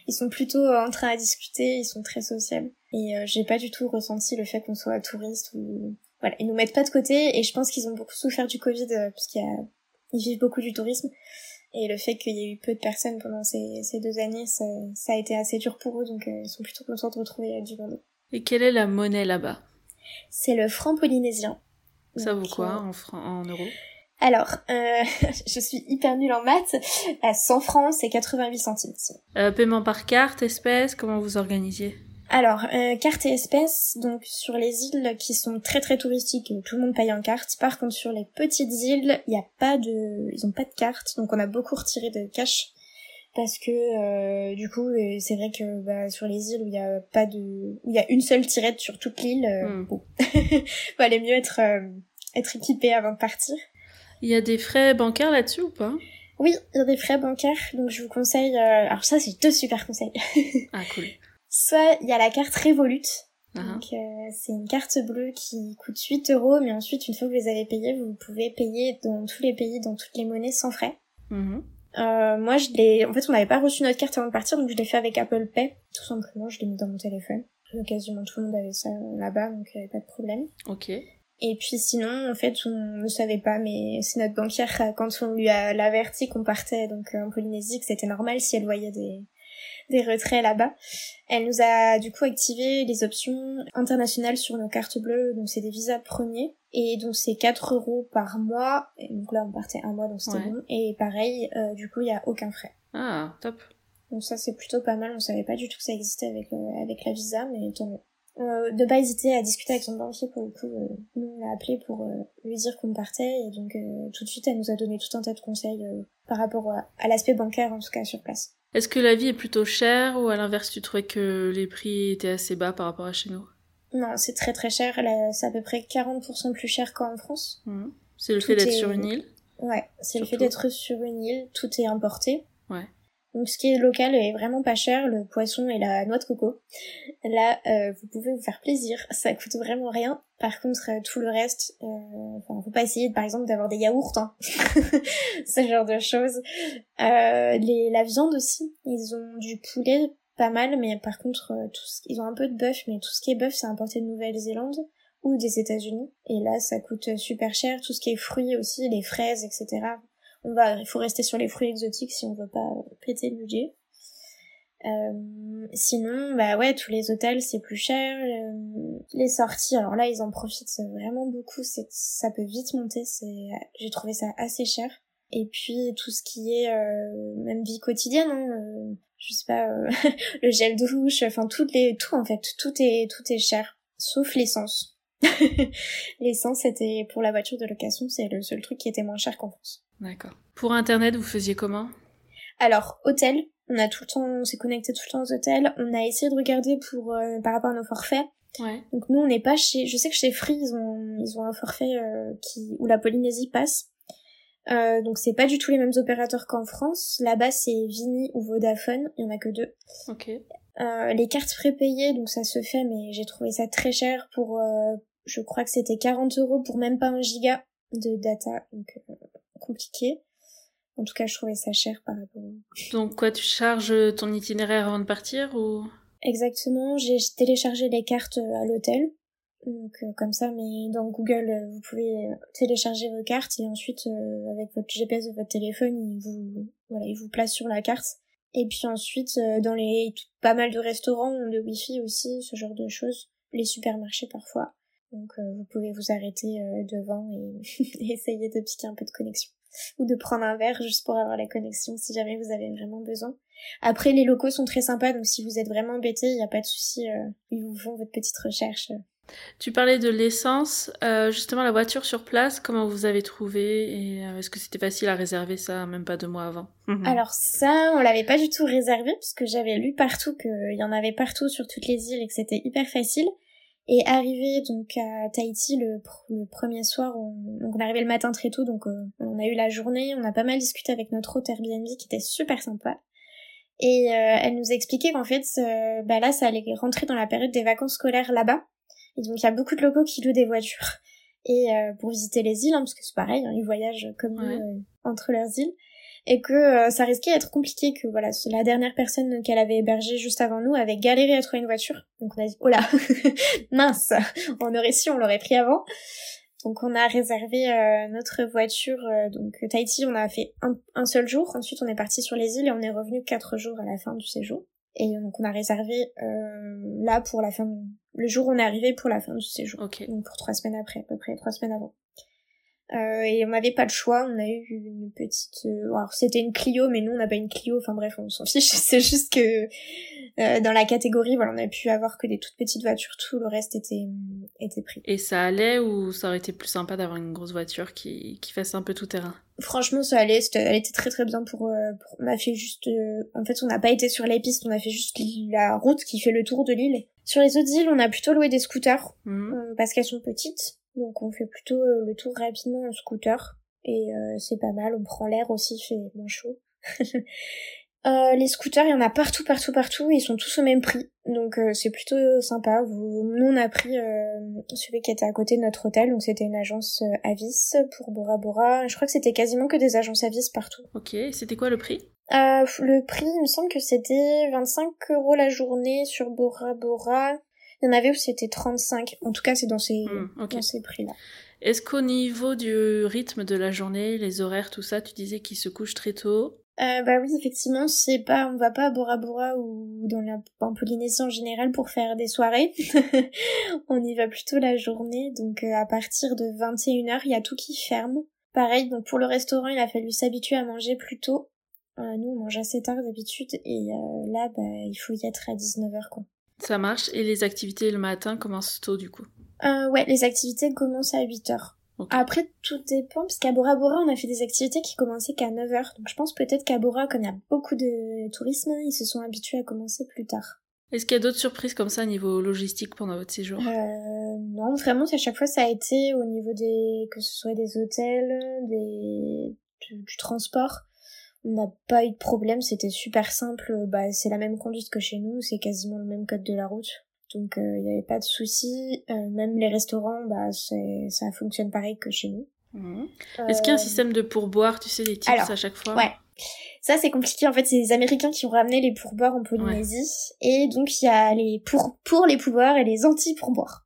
ils sont plutôt euh, en train à discuter, ils sont très sociables. Et euh, j'ai pas du tout ressenti le fait qu'on soit touriste ou voilà, ils nous mettent pas de côté et je pense qu'ils ont beaucoup souffert du Covid euh, parce qu'il y a ils vivent beaucoup du tourisme et le fait qu'il y ait eu peu de personnes pendant ces, ces deux années, ça, ça a été assez dur pour eux donc euh, ils sont plutôt contents de retrouver euh, du monde. Et quelle est la monnaie là-bas? C'est le franc polynésien. Ça vaut quoi euh, en, francs, en euros? Alors, euh, je suis hyper nulle en maths. À 100 francs, c'est 88 centimes. Euh, paiement par carte, espèce, comment vous organisiez alors, euh, carte et espèces, donc sur les îles qui sont très très touristiques, tout le monde paye en carte. Par contre, sur les petites îles, il n'y a pas de, ils ont pas de carte, donc on a beaucoup retiré de cash parce que euh, du coup, c'est vrai que bah, sur les îles où il y a pas de, où il y a une seule tirette sur toute l'île, euh, hmm. bon, valait mieux être être équipé avant de partir. Il y a des frais bancaires là-dessus ou pas? Oui, il y a des frais bancaires, donc je vous conseille. alors ça, c'est deux super conseils. ah cool. Soit il y a la carte Revolut. Ah. Donc euh, c'est une carte bleue qui coûte 8 euros, mais ensuite une fois que vous les avez payés, vous pouvez payer dans tous les pays, dans toutes les monnaies sans frais. Mhm. Euh, moi je l'ai, en fait on n'avait pas reçu notre carte avant de partir, donc je l'ai fait avec Apple Pay, tout simplement, je l'ai mis dans mon téléphone. quasiment tout le monde avait ça là-bas, donc il n'y avait pas de problème. Ok. Et puis sinon, en fait, on ne savait pas, mais c'est notre banquière quand on lui a averti qu'on partait donc en Polynésie que c'était normal si elle voyait des des retraits là-bas. Elle nous a du coup activé les options internationales sur nos cartes bleues, donc c'est des visas premiers. Et donc c'est 4 euros par mois. Et donc là on partait un mois, donc c'était bon. Et pareil, euh, du coup il y a aucun frais. Ah, top. Donc ça c'est plutôt pas mal, on savait pas du tout que ça existait avec, euh, avec la visa, mais tant mieux. Euh, de pas hésiter à discuter avec son banquier pour le coup. Euh, nous on l'a appelé pour euh, lui dire qu'on partait et donc tout de suite elle nous a donné tout un tas de conseils par rapport à l'aspect bancaire en tout cas sur place. Est-ce que la vie est plutôt chère ou à l'inverse tu trouvais que les prix étaient assez bas par rapport à chez nous? Non, c'est très très cher. C'est à peu près 40% plus cher qu'en France. Mmh. C'est le fait d'être sur une île? Ouais, c'est le fait d'être sur une île. Tout est importé. Ouais. Donc ce qui est local est vraiment pas cher, le poisson et la noix de coco. Là, euh, vous pouvez vous faire plaisir, ça coûte vraiment rien. Par contre, euh, tout le reste, euh, enfin, faut pas essayer par exemple d'avoir des yaourts, hein. ce genre de choses. Euh, les, la viande aussi, ils ont du poulet, pas mal, mais par contre, euh, tout ce, ils ont un peu de bœuf, mais tout ce qui est bœuf, c'est importé de Nouvelle-Zélande ou des États-Unis. Et là, ça coûte super cher. Tout ce qui est fruits aussi, les fraises, etc on va, il faut rester sur les fruits exotiques si on veut pas péter le budget. Sinon, bah ouais, tous les hôtels c'est plus cher. Les sorties, alors là ils en profitent vraiment beaucoup. C'est, ça peut vite monter. C'est, j'ai trouvé ça assez cher. Et puis tout ce qui est euh, même vie quotidienne, hein, euh, je sais pas, euh, le gel douche, enfin toutes les, tout en fait, tout est tout est cher, sauf l'essence. l'essence c'était pour la voiture de location, c'est le seul truc qui était moins cher qu'en France. D'accord. Pour Internet, vous faisiez comment? Alors, hôtel. On a tout le temps, on s'est connecté tout le temps aux hôtels. On a essayé de regarder pour euh, par rapport à nos forfaits. Ouais. Donc nous, on n'est pas chez. Je sais que chez Free, ils ont ils ont un forfait euh, qui où la Polynésie passe. Euh, donc c'est pas du tout les mêmes opérateurs qu'en France. Là-bas, c'est Vini ou Vodafone. Il y en a que deux. Ok. Euh, les cartes prépayées, donc ça se fait, mais j'ai trouvé ça très cher pour. Euh, je crois que c'était 40 euros pour même pas un giga de data. Donc compliqué. En tout cas, je trouvais ça cher par rapport. Donc quoi, tu charges ton itinéraire avant de partir ou? Exactement, j'ai téléchargé les cartes à l'hôtel. Donc euh, comme ça, mais dans Google, euh, vous pouvez télécharger vos cartes et ensuite euh, avec votre GPS de votre téléphone, il vous voilà, il vous place sur la carte. Et puis ensuite, dans les pas mal de restaurants ont de wifi aussi, ce genre de choses. Les supermarchés parfois. Donc euh, vous pouvez vous arrêter euh, devant et, essayer de piquer un peu de connexion. Ou de prendre un verre juste pour avoir la connexion si jamais vous avez vraiment besoin. Après les locaux sont très sympas donc si vous êtes vraiment embêté, il n'y a pas de souci, euh, ils vous font votre petite recherche. Tu parlais de l'essence, justement la voiture sur place, comment vous avez trouvé et est-ce que c'était facile à réserver ça même pas deux mois avant? Mhm. Alors ça, on l'avait pas du tout réservé parce que j'avais lu partout qu'il y en avait partout sur toutes les îles et que c'était hyper facile. Et arrivé donc à Tahiti le, premier soir, on, donc on est arrivé le matin très tôt, donc euh, on a eu la journée, on a pas mal discuté avec notre hôte Airbnb qui était super sympa. Et euh, elle nous a expliqué qu'en fait, euh, bah là, ça allait rentrer dans la période des vacances scolaires là-bas. Et donc il y a beaucoup de locaux qui louent des voitures. Et pour visiter les îles, hein, parce que c'est pareil, hein, ils voyagent comme nous entre leurs îles et que euh, ça risquait d'être compliqué, que voilà, la dernière personne qu'elle avait hébergée juste avant nous avait galéré à trouver une voiture. Donc on a dit, oh là, mince, on aurait su, on l'aurait pris avant. Donc on a réservé euh, notre voiture, euh, donc Tahiti, on a fait un, seul jour, ensuite on est parti sur les îles et on est revenu quatre jours à la fin du séjour. Et donc on a réservé là pour la fin, le jour où on est arrivé pour la fin du séjour. Ok. Donc pour trois semaines après, à peu près trois semaines avant. Euh, et on n'avait pas le choix, on a eu une petite... euh, alors c'était une Clio, mais nous on n'a pas une Clio, enfin bref, on s'en fiche, c'est juste que euh, dans la catégorie, voilà, on a pu avoir que des toutes petites voitures, tout le reste était, était pris. Et ça allait ou ça aurait été plus sympa d'avoir une grosse voiture qui, qui fasse un peu tout terrain? Franchement, ça allait, c'était- elle était très très bien pour... euh, pour- on a fait juste... euh, en fait, on n'a pas été sur les pistes, on a fait juste la route qui fait le tour de l'île. Sur les autres îles, on a plutôt loué des scooters, euh, parce qu'elles sont petites, donc on fait plutôt euh, le tour rapidement en scooter, et euh, c'est pas mal, on prend l'air aussi, il fait moins chaud. Euh, les scooters, il y en a partout, partout, partout, et ils sont tous au même prix, donc euh, c'est plutôt sympa. Vous- Nous, on a pris euh, celui qui était à côté de notre hôtel, donc c'était une agence Avis pour Bora Bora. Je crois que c'était quasiment que des agences Avis partout. Ok, c'était quoi le prix? Le prix, il me semble que c'était 25 euros la journée sur Bora Bora. Il y en avait où c'était 35. En tout cas, c'est dans ces, Hmm, dans ces prix-là. Est-ce qu'au niveau du rythme de la journée, les horaires, tout ça, tu disais qu'ils se couchent très tôt? Euh, bah oui, effectivement, c'est pas, on va pas à Bora Bora ou dans la, en Polynésie en général pour faire des soirées. on y va plutôt la journée, donc euh, à partir de 21h, il y a tout qui ferme. Pareil, donc pour le restaurant, il a fallu s'habituer à manger plus tôt. Euh, nous, on mange assez tard d'habitude, et euh, là, bah, il faut y être à 19h, quoi. Ça marche Et les activités le matin commencent tôt du coup Euh, ouais, les activités commencent à 8h. Ok. Après, tout dépend, parce qu'à Bora Bora, on a fait des activités qui commençaient qu'à 9h. Donc je pense peut-être qu'à Bora, comme il y a beaucoup de tourisme, ils se sont habitués à commencer plus tard. Est-ce qu'il y a d'autres surprises comme ça au niveau logistique pendant votre séjour? Euh, non, vraiment, à chaque fois, ça a été au niveau des, que ce soit des hôtels, des, du, du transport. On n'a pas eu de problème, c'était super simple. Bah, c'est la même conduite que chez nous, c'est quasiment le même code de la route. Donc, euh, il n'y avait pas de soucis. Euh, même les restaurants, bah, ça fonctionne pareil que chez nous. Mhm. Est-ce qu'il y a un Euh, système de pourboire, tu sais, des tips alors, à chaque fois? Ouais. Ça, c'est compliqué. En fait, c'est les Américains qui ont ramené les pourboires en Polynésie. Et donc, il y a les pour, pour les pourboires et les anti-pourboires.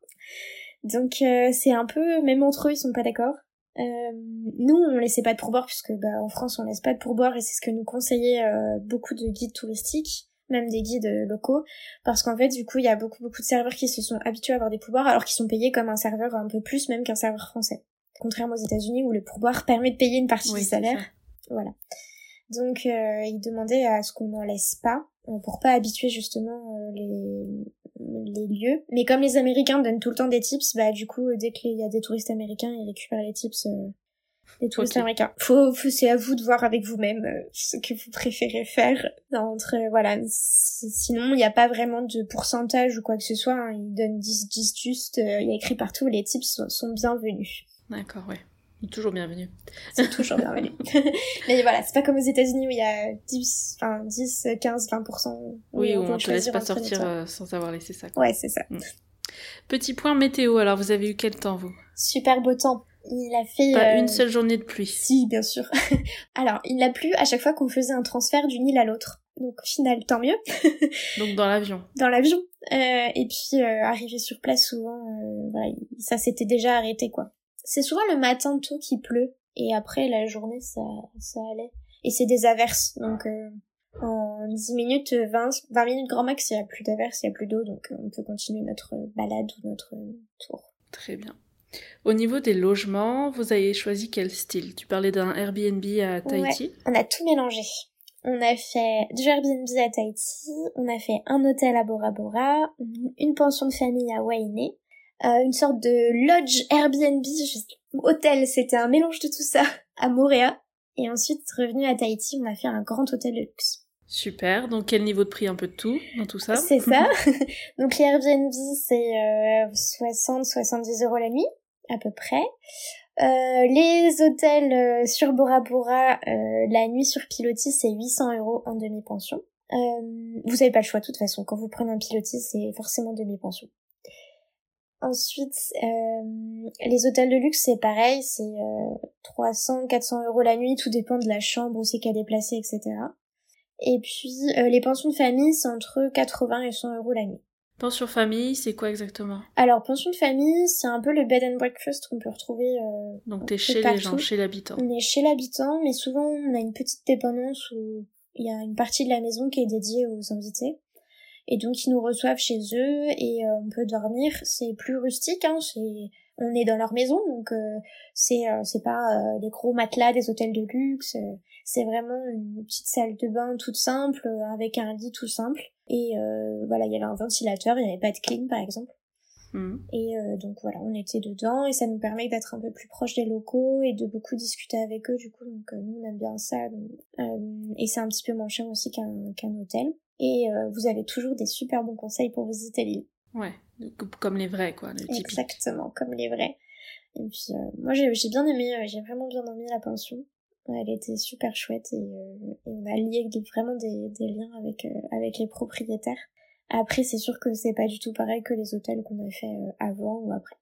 Donc, euh, c'est un peu, même entre eux, ils sont pas d'accord. Euh, nous, on laissait pas de pourboire puisque, bah, en France, on laisse pas de pourboire et c'est ce que nous conseillaient euh, beaucoup de guides touristiques, même des guides euh, locaux. Parce qu'en fait, du coup, il y a beaucoup, beaucoup de serveurs qui se sont habitués à avoir des pourboires alors qu'ils sont payés comme un serveur un peu plus même qu'un serveur français. Contrairement aux États-Unis où le pourboire permet de payer une partie Oui, du salaire. ça. Voilà. Donc, euh, il demandait à ce qu'on n'en laisse pas, euh, pour pas habituer justement les, les lieux. Mais comme les Américains donnent tout le temps des tips, bah du coup, dès qu'il y a des touristes américains, ils récupèrent les tips euh, des touristes Ok. américains. Faut, faut c'est à vous de voir avec vous-même euh, ce que vous préférez faire. Entre, euh, voilà, si- sinon, il n'y a pas vraiment de pourcentage ou quoi que ce soit. hein. Ils donnent 10, 10 juste. euh, Il y a écrit partout, les tips sont, sont bienvenus. D'accord, ouais. Toujours bienvenue. C'est toujours bienvenu. Mais voilà, c'est pas comme aux États-Unis où il y a 10, enfin 10, 15, 20%. Oui, où peut on te laisse pas sortir euh, sans avoir laissé ça. Ouais, c'est ça. Petit point météo, alors vous avez eu quel temps vous? Super beau temps. Il a fait. Pas euh, une seule journée de pluie. Si, bien sûr. Alors, il a plu à chaque fois qu'on faisait un transfert d'une île à l'autre. Donc, au final, tant mieux. Donc dans l'avion. Dans l'avion. Euh, et puis, arrivé sur place, souvent, voilà, ça s'était déjà arrêté, quoi. C'est souvent le matin tôt qui pleut. Et après, la journée, ça, ça allait. Et c'est des averses. Donc, euh, en 10 minutes, 20, 20 minutes grand max, il n'y a plus d'averses, il n'y a plus d'eau. Donc, euh, on peut continuer notre balade ou notre tour. Très bien. Au niveau des logements, vous avez choisi quel style? Tu parlais d'un Airbnb à Tahiti On a tout mélangé. On a fait du Airbnb à Tahiti, on a fait un hôtel à Bora Bora, une pension de famille à Wainé, une sorte de lodge Airbnb, juste hôtel, c'était un mélange de tout ça, à Moorea. Et ensuite, revenu à Tahiti, on a fait un grand hôtel de luxe. Super. Donc quel niveau de prix Un peu de tout dans tout ça? C'est ça. Donc les Airbnb, c'est euh, 60-70 euros la nuit, à peu près. Euh, les hôtels euh, sur Bora Bora, euh, la nuit sur pilotis, c'est 800 euros en demi-pension. Euh, vous avez pas le choix de toute façon. Quand vous prenez un pilotis, c'est forcément demi-pension. Ensuite, euh, les hôtels de luxe, c'est pareil, c'est euh, 300, 400 euros la nuit, tout dépend de la chambre où c'est qu'à déplacer, etc. Et puis, euh, les pensions de famille, c'est entre 80 et 100 euros la nuit. Pension famille, c'est quoi exactement? Alors, pension de famille, c'est un peu le bed and breakfast qu'on peut retrouver. Euh, Donc t'es chez les gens, chez l'habitant. On est chez l'habitant, mais souvent on a une petite dépendance où il y a une partie de la maison qui est dédiée aux invités. Et donc ils nous reçoivent chez eux et euh, on peut dormir. C'est plus rustique, hein, c'est on est dans leur maison, donc euh, c'est euh, c'est pas euh, des gros matelas des hôtels de luxe. c'est vraiment une petite salle de bain toute simple avec un lit tout simple. Et voilà, il y avait un ventilateur, il n'y avait pas de clim par exemple. Mmh. Et donc voilà, on était dedans et ça nous permet d'être un peu plus proche des locaux et de beaucoup discuter avec eux. Du coup, donc nous on aime bien ça. et c'est un petit peu moins cher aussi qu'un qu'un hôtel. Et vous avez toujours des super bons conseils pour visiter l'île. Ouais, comme les vrais, quoi. Exactement, comme les vrais. Et puis, euh, moi, j'ai bien aimé, euh, j'ai vraiment bien aimé la pension. Elle était super chouette et, euh, on a lié vraiment des, des liens avec, avec les propriétaires. Après, c'est sûr que c'est pas du tout pareil que les hôtels qu'on a fait avant ou après.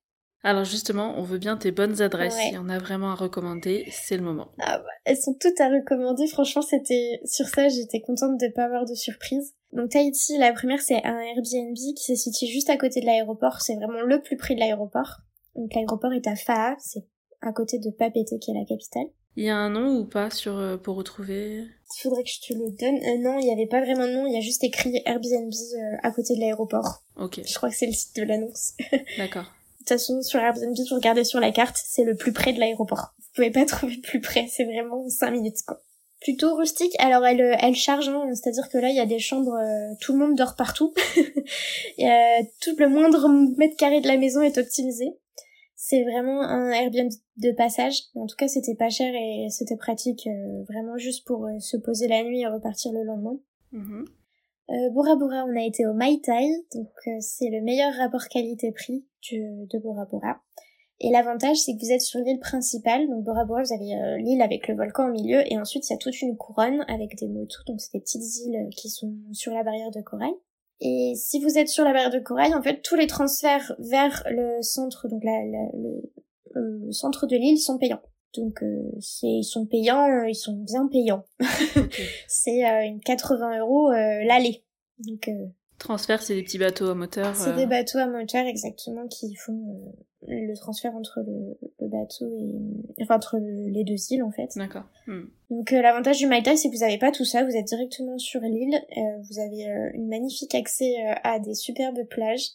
Alors justement, on veut bien tes bonnes adresses. Si on a vraiment à recommander, c'est le moment. Ah bah, elles sont toutes à recommander. Franchement, c'était sur ça, j'étais contente de pas avoir de surprise. Donc Tahiti, la première, c'est un Airbnb qui se situe juste à côté de l'aéroport. C'est vraiment le plus près de l'aéroport. Donc l'aéroport est à Faa, c'est à côté de Papeete qui est la capitale. Il y a un nom ou pas sur euh, pour retrouver? Il faudrait que je te le donne. Euh, non, il n'y avait pas vraiment de nom. Il y a juste écrit Airbnb euh, à côté de l'aéroport. Ok. Je crois que c'est le site de l'annonce. D'accord. De toute façon, sur Airbnb, vous regardez sur la carte, c'est le plus près de l'aéroport. Vous pouvez pas trouver plus près. C'est vraiment 5 minutes quoi plutôt rustique. Alors elle, euh, elle charge, hein, c'est-à-dire que là il y a des chambres, euh, tout le monde dort partout. tout le moindre mètre carré de la maison est optimisé. C'est vraiment un Airbnb de passage. En tout cas, c'était pas cher et c'était pratique, euh, vraiment juste pour se poser la nuit et repartir le lendemain. Mm Bora Bora, on a été au Mai Tai, donc c'est le meilleur rapport qualité-prix de Bora Bora. Et l'avantage, c'est que vous êtes sur l'île principale, donc Bora Bora, vous avez euh, l'île avec le volcan au milieu, et ensuite il y a toute une couronne avec des motus, donc c'est des petites îles euh, qui sont sur la barrière de corail. Et si vous êtes sur la barrière de corail, en fait, tous les transferts vers le centre, donc le, centre de l'île sont payants. Donc c'est ils sont payants, ils sont bien payants. c'est une 80 euros l'aller. Donc Transfert, c'est des petits bateaux à moteur. C'est des bateaux à moteur exactement qui font le transfert entre le, bateau et enfin entre les deux îles en fait. D'accord. Hmm. Donc euh, l'avantage du Mai c'est que vous n'avez pas tout ça, vous êtes directement sur l'île, euh, vous avez euh, une magnifique accès à des superbes plages.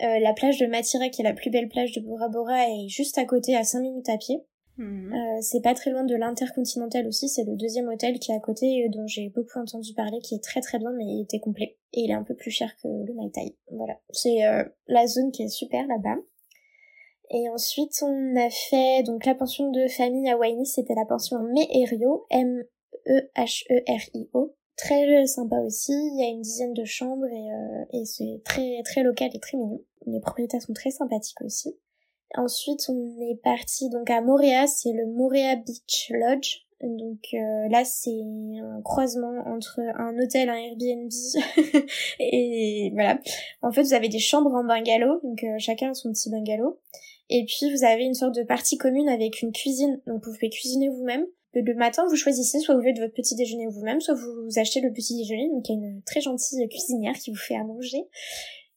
la plage de Matira qui est la plus belle plage de Bora Bora est juste à côté à 5 minutes à pied. Hmm. c'est pas très loin de l'Intercontinental aussi, c'est le deuxième hôtel qui est à côté dont j'ai beaucoup entendu parler, qui est très très bien mais il était complet et il est un peu plus cher que le Mai Voilà, c'est la zone qui est super là-bas. Et ensuite, on a fait donc la pension de famille à Waini, c'était la pension Meherio, M-E-H-E-R-I-O. Très sympa aussi, il y a une dizaine de chambres et, euh, et c'est très très local et très mignon. Les propriétaires sont très sympathiques aussi. Ensuite, on est parti donc à Moréa, c'est le Moréa Beach Lodge. Donc euh, là, c'est un croisement entre un hôtel, un Airbnb et voilà. En fait, vous avez des chambres en bungalow, donc euh, chacun a son petit bungalow. Et puis vous avez une sorte de partie commune avec une cuisine, donc vous pouvez cuisiner vous-même. Le matin, vous choisissez soit vous faites votre petit déjeuner vous-même, soit vous achetez le petit déjeuner. Donc il y a une très gentille cuisinière qui vous fait à manger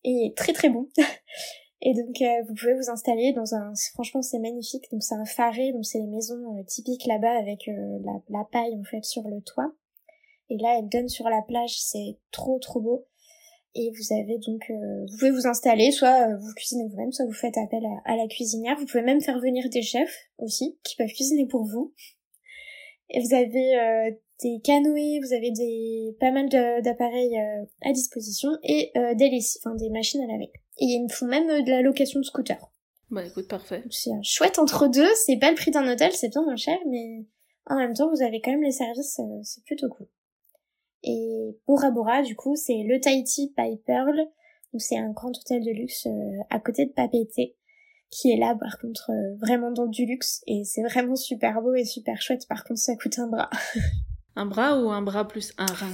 et très très bon. Et donc euh, vous pouvez vous installer dans un, franchement c'est magnifique. Donc c'est un faré, donc c'est les maisons euh, typiques là-bas avec euh, la, la, paille en fait sur le toit. Et là elle donne sur la plage, c'est trop trop beau. Et vous avez donc euh, vous pouvez vous installer. Soit euh, vous cuisinez vous-même soit vous faites appel à, la cuisinière. Vous pouvez même faire venir des chefs aussi qui peuvent cuisiner pour vous. Et vous avez des canoës. Vous avez des pas mal d'appareils à disposition et des enfin des machines à laver et ils me font même de la location de scooter bah écoute parfait c'est chouette entre deux c'est pas le prix d'un hôtel c'est bien moins cher mais en même temps vous avez quand même les services c'est plutôt cool et Bora Bora, du coup, c'est le Tahiti by Pearl. Donc c'est un grand hôtel de luxe euh, à côté de Papeete, qui est là par contre euh, vraiment dans du luxe et c'est vraiment super beau et super chouette. Par contre, ça coûte un bras. un bras ou un bras plus un rein?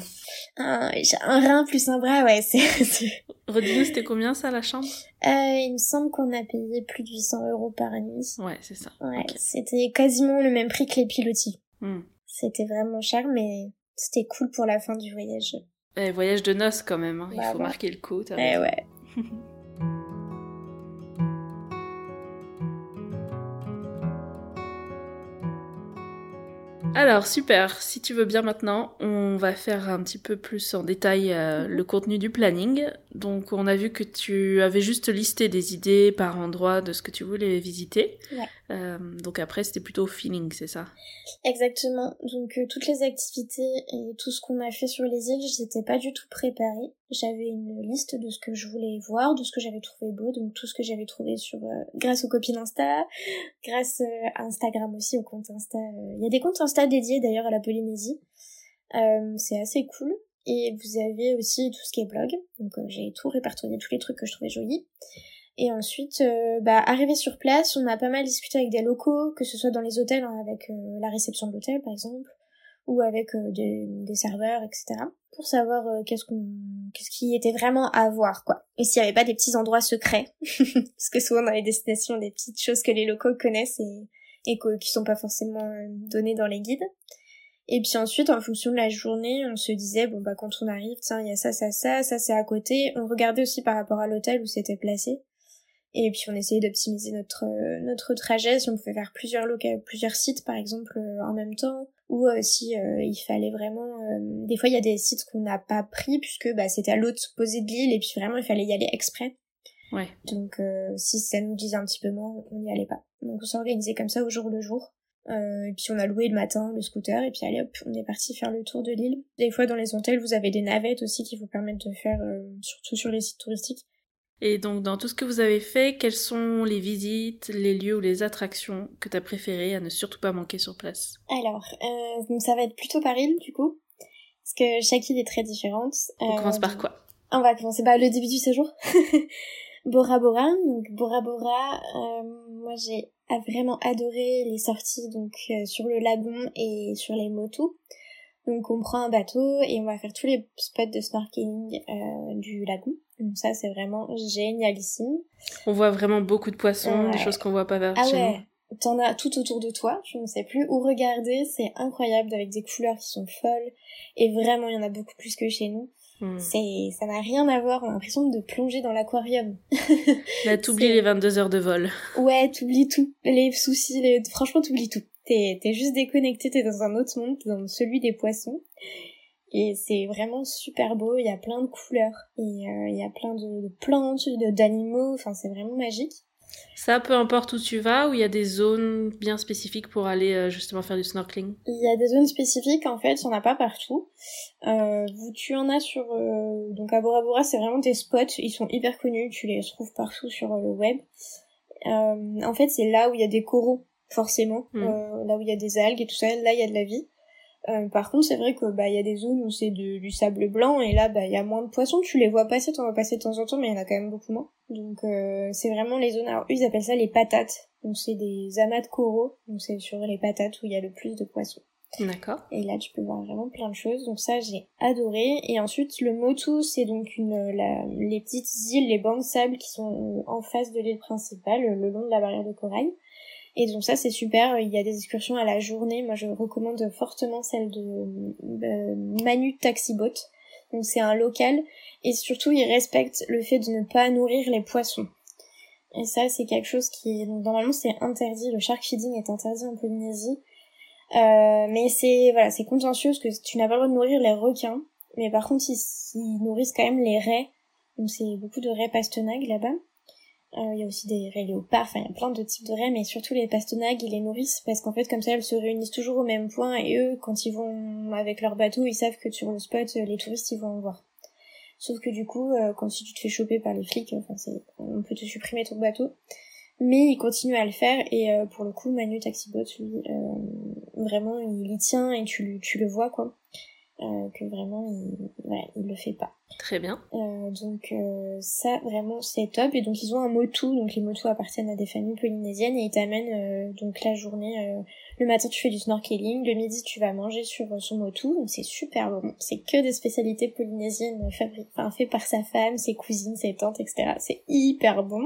Un, un rein plus un bras, ouais. C'est. Redis-nous, c'était combien ça la chambre? Euh, Il me semble qu'on a payé plus de 800 euros par nuit. Ouais, c'est ça. Ouais, c'était quasiment le même prix que les pilotis. Hmm. C'était vraiment cher, mais c'était cool pour la fin du voyage. Eh, voyage de noces quand même, hein. il bah faut marquer le coup. Eh ouais. Alors super, si tu veux bien maintenant, on va faire un petit peu plus en détail euh, le contenu du planning. Donc on a vu que tu avais juste listé des idées par endroit de ce que tu voulais visiter. Ouais. Euh, donc après c'était plutôt feeling, c'est ça? Exactement. Donc euh, toutes les activités et tout ce qu'on a fait sur les îles, j'étais pas du tout préparée. J'avais une liste de ce que je voulais voir, de ce que j'avais trouvé beau, donc tout ce que j'avais trouvé sur euh, grâce aux copines Insta, grâce à Instagram aussi, au compte Insta. Il y a des comptes Insta dédiés d'ailleurs à la Polynésie. c'est assez cool. Et vous avez aussi tout ce qui est blog. Donc euh, j'ai tout répertorié, tous les trucs que je trouvais jolis. Et ensuite, euh, bah, arrivé sur place, on a pas mal discuté avec des locaux, que ce soit dans les hôtels, hein, avec euh, la réception de l'hôtel par exemple, ou avec des, serveurs, etc. Pour savoir qu'est-ce qu'on, qu'est-ce qui était vraiment à voir, quoi. Et s'il y avait pas des petits endroits secrets, parce que souvent dans les destinations, des petites choses que les locaux connaissent et, et qui sont pas forcément données dans les guides. Et puis ensuite, en fonction de la journée, on se disait, bon bah quand on arrive, tiens, il y a ça, ça, ça, ça c'est à côté. On regardait aussi par rapport à l'hôtel où c'était placé. Et puis on essayait d'optimiser notre euh, notre trajet, si on pouvait faire plusieurs locaux, plusieurs sites par exemple euh, en même temps, ou euh, si il fallait vraiment. des fois il y a des sites qu'on n'a pas pris puisque bah c'était à l'autre posé de l'île et puis vraiment il fallait y aller exprès. Ouais. Donc si ça nous disait un petit peu moins, on n'y allait pas. Donc on s'organisait comme ça au jour le jour. Euh, et puis on a loué le matin le scooter et puis allez hop, on est parti faire le tour de l'île. Des fois dans les hôtels, vous avez des navettes aussi qui vous permettent de faire, euh, surtout sur les sites touristiques. Et donc dans tout ce que vous avez fait, quelles sont les visites, les lieux ou les attractions que tu as préférées à ne surtout pas manquer sur place? Alors, euh, donc ça va être plutôt par île du coup, parce que chaque île est très différente. On commence par quoi? On va commencer par le début du séjour. Bora Bora, donc Bora Bora, moi j'ai a vraiment adoré les sorties donc euh, sur le lagon et sur les motos. Donc on prend un bateau et on va faire tous les spots de snorkeling euh, du lagon. Donc ça c'est vraiment génialissime. On voit vraiment beaucoup de poissons, des choses qu'on voit pas vers ah chez ouais. T'en as tout autour de toi, je ne sais plus où regarder, c'est incroyable avec des couleurs qui sont folles et vraiment il y en a beaucoup plus que chez nous. Hmm. C'est, ça n'a rien à voir, on a l'impression de plonger dans l'aquarium. Là, t'oublies les 22 heures de vol. Ouais, t'oublies tout. Les soucis, les... franchement, t'oublies tout. T'es, t'es juste déconnecté, t'es dans un autre monde, dans celui des poissons. Et c'est vraiment super beau, il y a plein de couleurs. Et euh, il y a plein de, de plantes, d'animaux, enfin c'est vraiment magique. Ça, peu importe où tu vas, ou il y a des zones bien spécifiques pour aller euh, justement faire du snorkeling? Il y a des zones spécifiques, en fait, il n'y en a pas partout. Euh, tu en as sur... Euh, donc à Bora Bora, c'est vraiment des spots, ils sont hyper connus, tu les trouves partout sur le web. Euh, en fait, c'est là où il y a des coraux, forcément, hmm. là où il y a des algues et tout ça, là il y a de la vie. Euh, par contre, c'est vrai que bah il y a des zones où c'est du sable blanc et là bah il y a moins de poissons. Tu les vois passer, t'en vois passer de temps en temps, mais il y en a quand même beaucoup moins. Donc euh, c'est vraiment les zones. Alors eux ils appellent ça les patates. Donc c'est des amas de coraux. Donc c'est sur les patates où il y a le plus de poissons. D'accord. Et là tu peux voir vraiment plein de choses. Donc ça j'ai adoré. Et ensuite le Motu c'est donc une les petites îles, les bancs de sable qui sont en face de l'île principale, le long de la barrière de corail. Et donc ça c'est super, il y a des excursions à la journée, moi je recommande fortement celle de Manu Taxibot. Donc c'est un local et surtout il respecte le fait de ne pas nourrir les poissons. Et ça c'est quelque chose qui est donc normalement c'est interdit, le shark feeding est interdit en Polynésie. Euh, mais c'est voilà, c'est contentieux parce que tu n'as pas le droit de nourrir les requins, mais par contre ils, ils nourrissent quand même les raies. Donc c'est beaucoup de raies pastenagues là-bas. Euh, il y a aussi des raies léopards, enfin il y a plein de types de raies, mais surtout les pastenagues, ils les nourrissent parce qu'en fait comme ça elles se réunissent toujours au même point et eux quand ils vont avec leur bateau ils savent que sur le spot les touristes ils vont en voir. Sauf que du coup euh, quand si tu te fais choper par les flics, on peut te supprimer ton bateau. Mais ils continuent à le faire et euh, pour le coup Manu Taxibot lui vraiment il y tient et tu le vois quoi. Euh, que vraiment il, voilà, il le fait pas. Très bien. Euh, donc euh, ça vraiment c'est top. Et donc ils ont un motu. Donc les motus appartiennent à des familles polynésiennes. Et ils t'amènent euh, donc la journée euh, le matin tu fais du snorkeling. Le midi tu vas manger sur son motu. Donc c'est super bon. C'est que des spécialités polynésiennes fabriquées enfin fait par sa femme ses cousines ses tantes etc c'est hyper bon.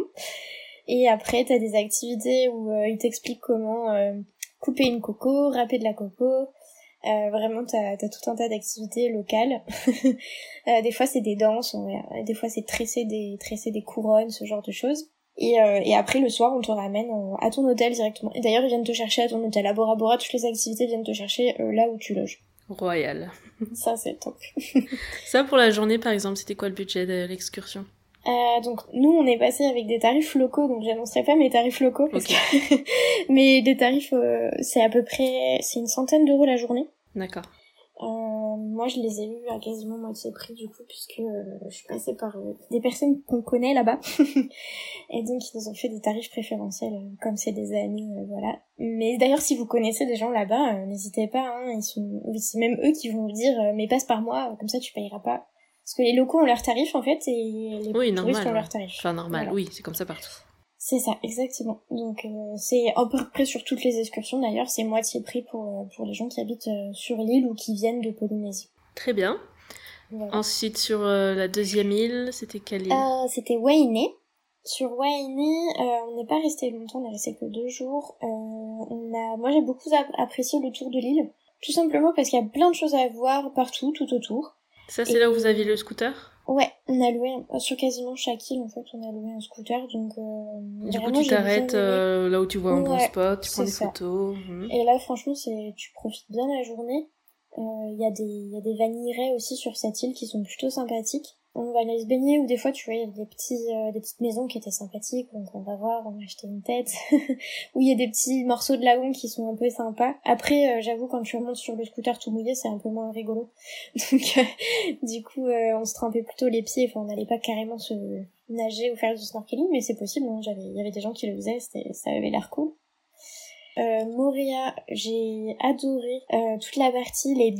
Et après t'as des activités où ils t'expliquent comment couper une coco râper de la coco euh, vraiment, t'as as tout un tas d'activités locales. euh, des fois, c'est des danses, des fois, c'est tresser des, tresser des couronnes, ce genre de choses. Et, euh, et après, le soir, on te ramène à ton hôtel directement. Et d'ailleurs, ils viennent te chercher à ton hôtel. À Bora Bora, toutes les activités viennent te chercher euh, là où tu loges. Royal. Ça, c'est top. Ça, pour la journée, par exemple, c'était quoi le budget de l'excursion? Euh, donc nous on est passé avec des tarifs locaux donc j'annoncerai pas mes tarifs locaux parce Ok. que mais des tarifs euh, c'est à peu près c'est une centaine d'euros la journée D'accord. Euh, moi, je les ai eus à quasiment moitié prix du coup, puisque je suis passée par des personnes qu'on connaît là-bas. et donc, ils nous ont fait des tarifs préférentiels, comme c'est des amis, voilà. Mais d'ailleurs, si vous connaissez des gens là-bas, n'hésitez pas, hein, ils sont... c'est même eux qui vont vous dire, mais passe par moi, comme ça tu payeras pas. Parce que les locaux ont leurs tarifs, en fait, et les Oui, touristes normal, ont ouais. leurs tarifs. Enfin, normal, Voilà. oui, c'est comme ça partout. C'est ça, exactement. Donc euh, c'est à peu près sur toutes les excursions d'ailleurs, c'est moitié prix pour, euh, pour les gens qui habitent euh, sur l'île ou qui viennent de Polynésie. Très bien. Voilà. Ensuite, sur euh, la deuxième île, c'était quelle île? C'était Wainé. Sur Wainé, on n'est pas resté longtemps, on est resté que deux jours. On a, moi j'ai beaucoup ap- apprécié le tour de l'île, tout simplement parce qu'il y a plein de choses à voir partout, tout autour. Ça, c'est là où vous aviez le scooter? Ouais, on a loué sur quasiment chaque île en fait, on a loué un scooter, donc euh, Du coup, tu t'arrêtes euh, là où tu vois un bon spot, tu prends des ça. photos. mhm. Et là, franchement, c'est tu profites bien de la journée. Euh, Il y a des il y a des vanillerais aussi sur cette île qui sont plutôt sympathiques. On va aller se baigner ou des fois, tu vois, il y a des petits euh, des petites maisons qui étaient sympathiques. Donc on va voir, on va acheter une tête. où il y a des petits morceaux de lagon qui sont un peu sympas. Après, euh, j'avoue, quand tu remontes sur le scooter tout mouillé, c'est un peu moins rigolo. Donc euh, du coup, euh, on se trempait plutôt les pieds. Enfin, on n'allait pas carrément se nager ou faire du snorkeling, mais c'est possible. hein. J'avais il y avait des gens qui le faisaient, c'était ça avait l'air cool. Euh, Moria, j'ai adoré euh, toute la partie, les.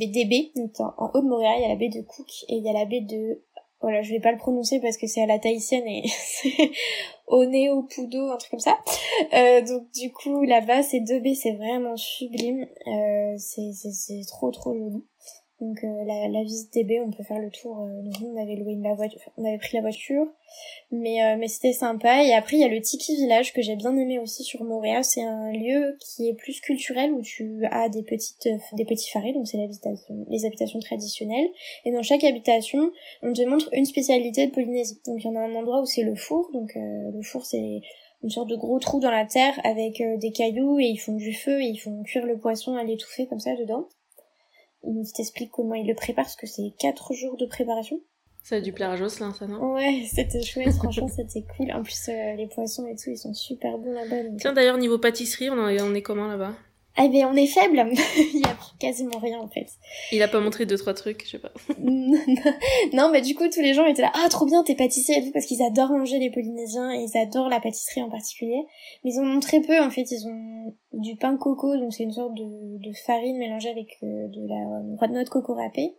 Donc, en, en haut de Moria, il y a la baie de Cook et il y a la baie de... Voilà, je vais pas le prononcer parce que c'est à la tahitienne et c'est Oneopudo, un truc comme ça. Euh, donc du coup, là-bas, ces deux baies, c'est vraiment sublime. Euh, c'est c'est- c'est trop trop joli. Donc euh, la, la visite des baies, on peut faire le tour. euh, nous, on avait loué une la voiture, on avait pris la voiture, mais euh, mais c'était sympa. Et après, il y a le Tiki Village que j'ai bien aimé aussi sur Montréal. C'est un lieu qui est plus culturel où tu as des petites des petits farés, donc c'est les habitations traditionnelles. Et dans chaque habitation, on te montre une spécialité de Polynésie. Donc il y en a un endroit où c'est le four. Donc le four, c'est une sorte de gros trou dans la terre avec des cailloux et ils font du feu et ils font cuire le poisson à l'étouffer comme ça dedans. Il t'explique comment ils le préparent parce que c'est quatre jours de préparation. Ça a dû plaire à Jocelyn, ça, non? Ouais, c'était chouette, franchement c'était cool. En plus euh, les poissons et tout, ils sont super bons là-bas. donc- Tiens, d'ailleurs, niveau pâtisserie, on, en est- on est comment là-bas? Ah ben on est faible, il y a quasiment rien en fait. Il a pas montré deux, trois trucs, je sais pas. non, mais du coup, tous les gens étaient là, ah, trop bien, t'es pâtissier et tout, parce qu'ils adorent manger les Polynésiens, et ils adorent la pâtisserie en particulier. Mais ils en ont très peu, en fait, ils ont du pain coco, donc c'est une sorte de, de farine mélangée avec euh, de la noix de noix de coco râpée.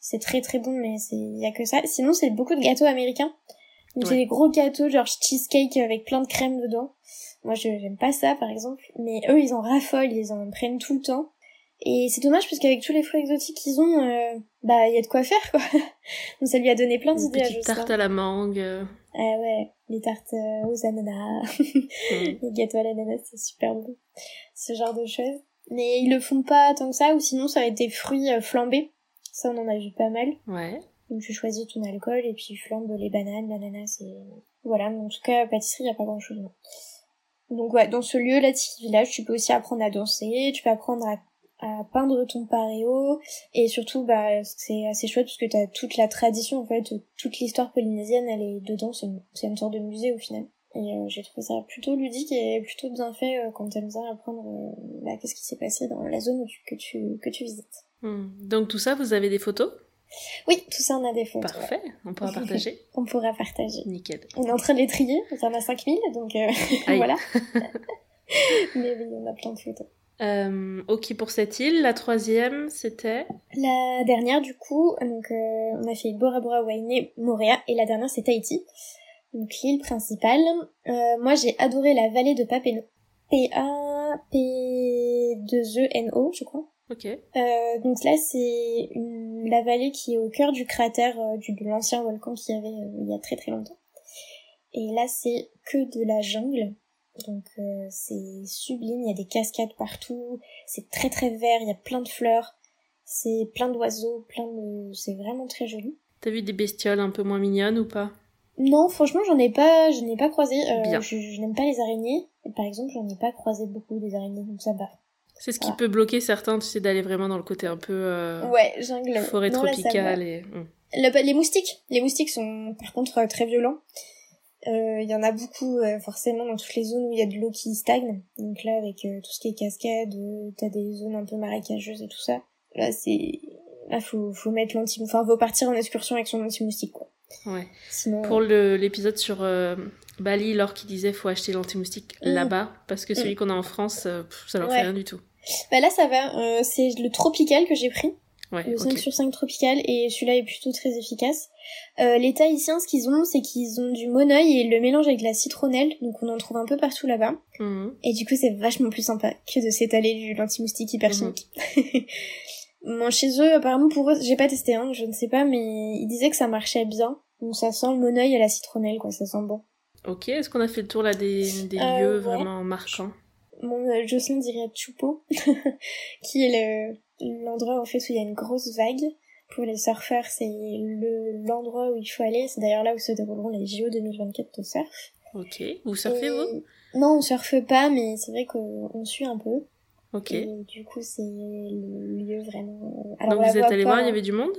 C'est très très bon, mais c'est, y a que ça. Sinon, c'est beaucoup de gâteaux américains. Donc c'est des gros gâteaux, genre cheesecake avec plein de crème dedans. Moi, je, j'aime pas ça, par exemple. Mais eux, ils en raffolent, ils en prennent tout le temps. Et c'est dommage parce qu'avec tous les fruits exotiques qu'ils ont, euh, bah il y a de quoi faire quoi. Donc ça lui a donné plein d'idées à Jocelyn. tarte à la mangue. euh, Ah ouais, les tartes euh, aux ananas, mm. les gâteaux à l'ananas, c'est super bon. Ce genre de choses. Mais ils le font pas tant que ça, ou sinon ça va être des fruits flambés. Ça on en a vu pas mal. Ouais. Donc tu choisis ton alcool et puis tu flambes les bananes, l'ananas et voilà. Mais en tout cas pâtisserie y a pas grand chose. Donc ouais, dans ce lieu, là, Tiki Village, tu peux aussi apprendre à danser, tu peux apprendre à, à peindre ton paréo et surtout bah c'est assez chouette parce que t'as toute la tradition en fait, toute l'histoire polynésienne, elle est dedans. C'est une, une sorte de musée au final. Et euh, j'ai trouvé ça plutôt ludique et plutôt bien fait euh, quand t'aimes bien apprendre euh, bah, qu'est-ce qui s'est passé dans la zone que tu que tu visites. Mm. Donc tout ça, vous avez des photos? Oui, tout ça on a des photos. ouais. Parfait, on pourra partager. On pourra partager. Nickel. On est en train de les trier, il y en a 5000, donc euh, voilà. Mais oui, on a plein de photos. Euh, ok pour cette île. La troisième, c'était? La dernière, du coup, donc euh, on a fait Bora Bora, Wainé, Moréa, et la dernière c'est Tahiti, donc l'île principale. Moi j'ai adoré la vallée de Papeno. P-A-P-2-E-N-O, je crois. Ok. Euh, donc là, c'est la vallée qui est au cœur du cratère euh, du, de l'ancien volcan qu'il y avait euh, il y a très très longtemps. Et là, c'est que de la jungle. Donc c'est sublime, il y a des cascades partout, c'est très très vert, il y a plein de fleurs, c'est plein d'oiseaux, plein de... c'est vraiment très joli. T'as vu des bestioles un peu moins mignonnes ou pas? Non, franchement, j'en ai pas, je n'ai pas croisé. Euh, je je n'aime pas les araignées. Par exemple, j'en ai pas croisé beaucoup des araignées, donc ça va. C'est ce qui peut bloquer certains, tu sais, d'aller vraiment dans le côté un peu euh, Ouais, jungle. forêt Non, là, tropicale et. hmm. Le- les moustiques, les moustiques sont par contre euh, très violents. Euh, Il y en a beaucoup euh, forcément dans toutes les zones où il y a de l'eau qui stagne. Donc là, avec euh, tout ce qui est cascade, euh, t'as des zones un peu marécageuses et tout ça. Là, c'est là faut faut mettre l'anti, enfin faut partir en excursion avec son anti-moustique quoi. Ouais. Sinon, Pour le- l'épisode sur euh, Bali, Laure qui disait faut acheter l'anti-moustique Mm. là-bas, parce que celui qu'on a en France, euh, pff, ça leur fait rien du tout. bah là ça va. Euh, c'est le tropical que j'ai pris. Ouais, Le 5 ok. sur 5 tropical et celui-là est plutôt très efficace. Euh, les Tahitiens, ce qu'ils ont, c'est qu'ils ont du monoeil et ils le mélangent avec de la citronnelle, donc on en trouve un peu partout là-bas. Mhm. Et du coup, c'est vachement plus sympa que de s'étaler du l'anti-moustique hyper Mhm. chimique. Chez eux, apparemment pour eux, j'ai pas testé, hein, je ne sais pas, mais ils disaient que ça marchait bien. Donc ça sent le monoeil et la citronnelle, quoi, ça sent bon. Ok, est-ce qu'on a fait le tour là des, des Euh, lieux ouais. vraiment marquants? Mon euh, Jocelyn dirait Chupo, qui est le- l'endroit en fait où il y a une grosse vague. Pour les surfeurs, c'est le l'endroit où il faut aller. C'est d'ailleurs là où se dérouleront les JO 2024 de surf. Ok, vous surfez Et- vous? Non, on surfe pas, mais c'est vrai qu'on on suit un peu. Ok. Et du coup, c'est le lieu vraiment. Donc on la vous êtes allé voir, il y avait du monde?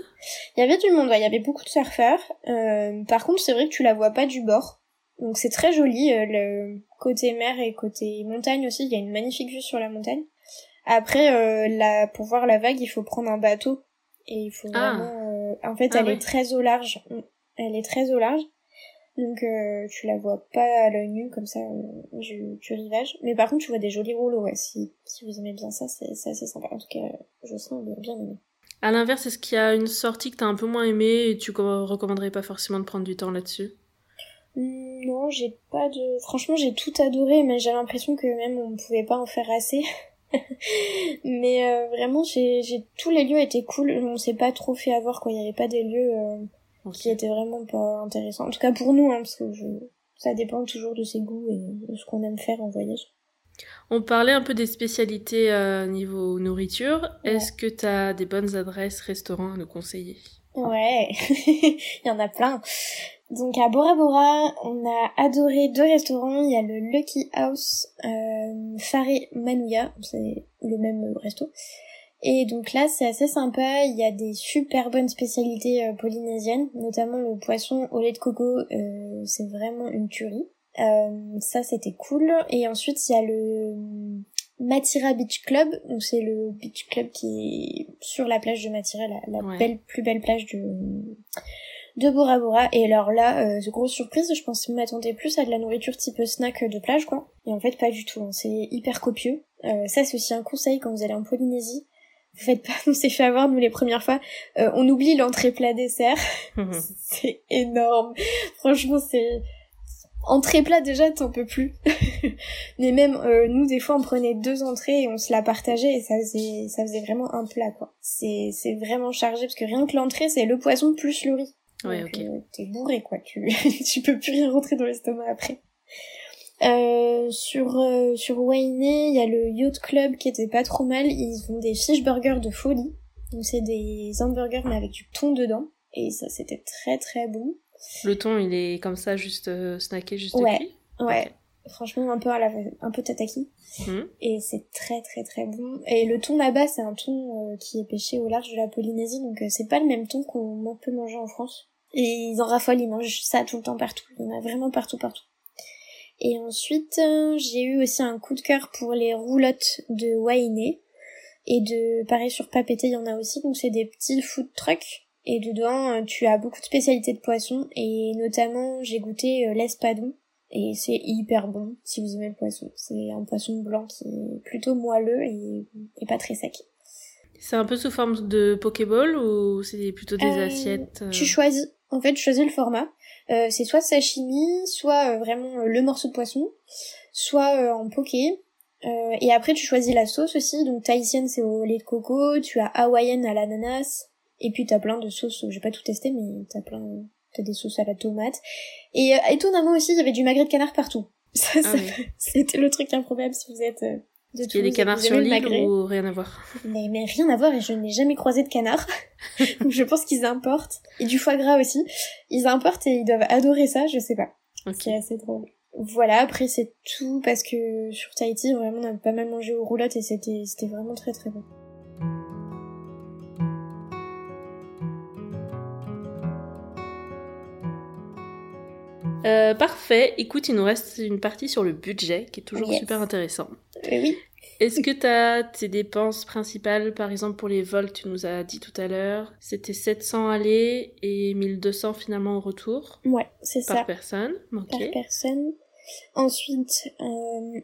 Il y avait du monde, ouais, il y avait beaucoup de surfeurs. Euh, par contre, c'est vrai que tu la vois pas du bord. Donc c'est très joli, euh, le côté mer et côté montagne aussi, il y a une magnifique vue sur la montagne. Après, euh, la, pour voir la vague, il faut prendre un bateau. Et il faut Ah. vraiment... euh, En fait, Ah elle ouais. est très au large. Elle est très au large. Donc euh, tu la vois pas à l'œil nu comme ça euh, du, du rivage. Mais par contre, tu vois des jolis rouleaux, ouais. Si, si vous aimez bien ça, c'est assez sympa. En tout cas, je sens bien aimé. À l'inverse, est-ce qu'il y a une sortie que t'as un peu moins aimée et tu co- recommanderais pas forcément de prendre du temps là-dessus? Hmm, Non, j'ai pas de. Franchement, j'ai tout adoré, mais j'ai l'impression que même on pouvait pas en faire assez. mais euh, vraiment, j'ai, tous les lieux étaient cool. On s'est pas trop fait avoir quoi. Il y avait pas des lieux euh, qui étaient vraiment pas intéressants. En tout cas pour nous, hein, parce que je... ça dépend toujours de ses goûts et de ce qu'on aime faire en voyage. On parlait un peu des spécialités euh, niveau nourriture. Ouais. Est-ce que t'as des bonnes adresses restaurants à nous conseiller? Ouais, il y en a plein. Donc à Bora Bora, on a adoré deux restaurants. Il y a le Lucky House euh, Faré Manouya, c'est le même resto. Et donc là, c'est assez sympa. Il y a des super bonnes spécialités euh, polynésiennes, notamment le poisson au lait de coco. euh, c'est vraiment une tuerie. Euh, ça, c'était cool. Et ensuite, il y a le Matira Beach Club. Donc c'est le beach club qui est sur la plage de Matira, la, la Ouais. belle, plus belle plage de de Bora Bora. Et alors là, euh, grosse surprise, je pensais m'attendais plus à de la nourriture type snack de plage, quoi. Et en fait, pas du tout. hein. C'est hyper copieux. Euh, ça, c'est aussi un conseil quand vous allez en Polynésie. Vous faites pas, on s'est fait avoir, nous, les premières fois. Euh, on oublie l'entrée plat dessert. c'est énorme. Franchement, c'est... Entrée plat, déjà, t'en peux plus. Mais même, euh, nous, des fois, on prenait deux entrées et on se la partageait et ça faisait, ça faisait vraiment un plat, quoi. C'est, c'est vraiment chargé parce que rien que l'entrée, c'est le poisson plus le riz. Ouais, Donc, ok. euh, t'es bourré, quoi. Tu, tu peux plus rien rentrer dans l'estomac après. Euh, sur euh, sur Wainé, il y a le Yacht Club qui était pas trop mal. Ils ont des fish burgers de folie. Donc c'est des hamburgers mais avec du thon dedans. Et ça c'était très très bon. Le thon, il est comme ça, juste euh, snacké, juste Ouais. cuit Ouais, franchement un peu à la un peu tataki. Mhm. Et c'est très très très bon. Et le thon là-bas c'est un thon euh, qui est pêché au large de la Polynésie donc euh, c'est pas le même thon qu'on peut manger en France. Et ils en raffolent, ils mangent ça tout le temps partout. Il y en a vraiment partout partout. Et ensuite, euh, j'ai eu aussi un coup de cœur pour les roulottes de Wainé. Et de, pareil, sur Papété, il y en a aussi. Donc, c'est des petits food trucks. Et dedans, euh, tu as beaucoup de spécialités de poissons. Et notamment, j'ai goûté euh, l'espadon. Et c'est hyper bon, si vous aimez le poisson. C'est un poisson blanc qui est plutôt moelleux et, et pas très sec. C'est un peu sous forme de Pokéball ou c'est plutôt des Euh, assiettes euh, Tu choisis. En fait, tu choisis le format. Euh, c'est soit sashimi, soit vraiment le morceau de poisson, soit en poké. Euh, et après, tu choisis la sauce aussi. Donc, tahitienne, c'est au lait de coco. Tu as hawaïenne à l'ananas. Et puis, t'as plein de sauces. J'ai pas tout testé, mais t'as plein, t'as des sauces à la tomate. Et euh, étonnamment aussi, il y avait du magret de canard partout. Ça, Ah ça- oui. C'était le truc improbable si vous êtes euh, de Il y a des canards sur l'île ou rien à voir Mais, mais rien à voir et je n'ai jamais croisé de canard. Donc je pense qu'ils importent. Et du foie gras aussi. Ils importent et ils doivent adorer ça, je sais pas. Ok. C'est assez drôle. voilà, après c'est tout parce que sur Tahiti, vraiment, on a pas mal mangé aux roulottes et c'était c'était vraiment très très bon. Euh, parfait. Écoute, il nous reste une partie sur le budget qui est toujours Yes. super intéressant. Euh, oui. Est-ce que tu as tes dépenses principales, par exemple pour les vols, tu nous as dit tout à l'heure, c'était 700 aller et 1200 finalement au retour Ouais, c'est par ça. personne. Ok. par personne. Ensuite, euh,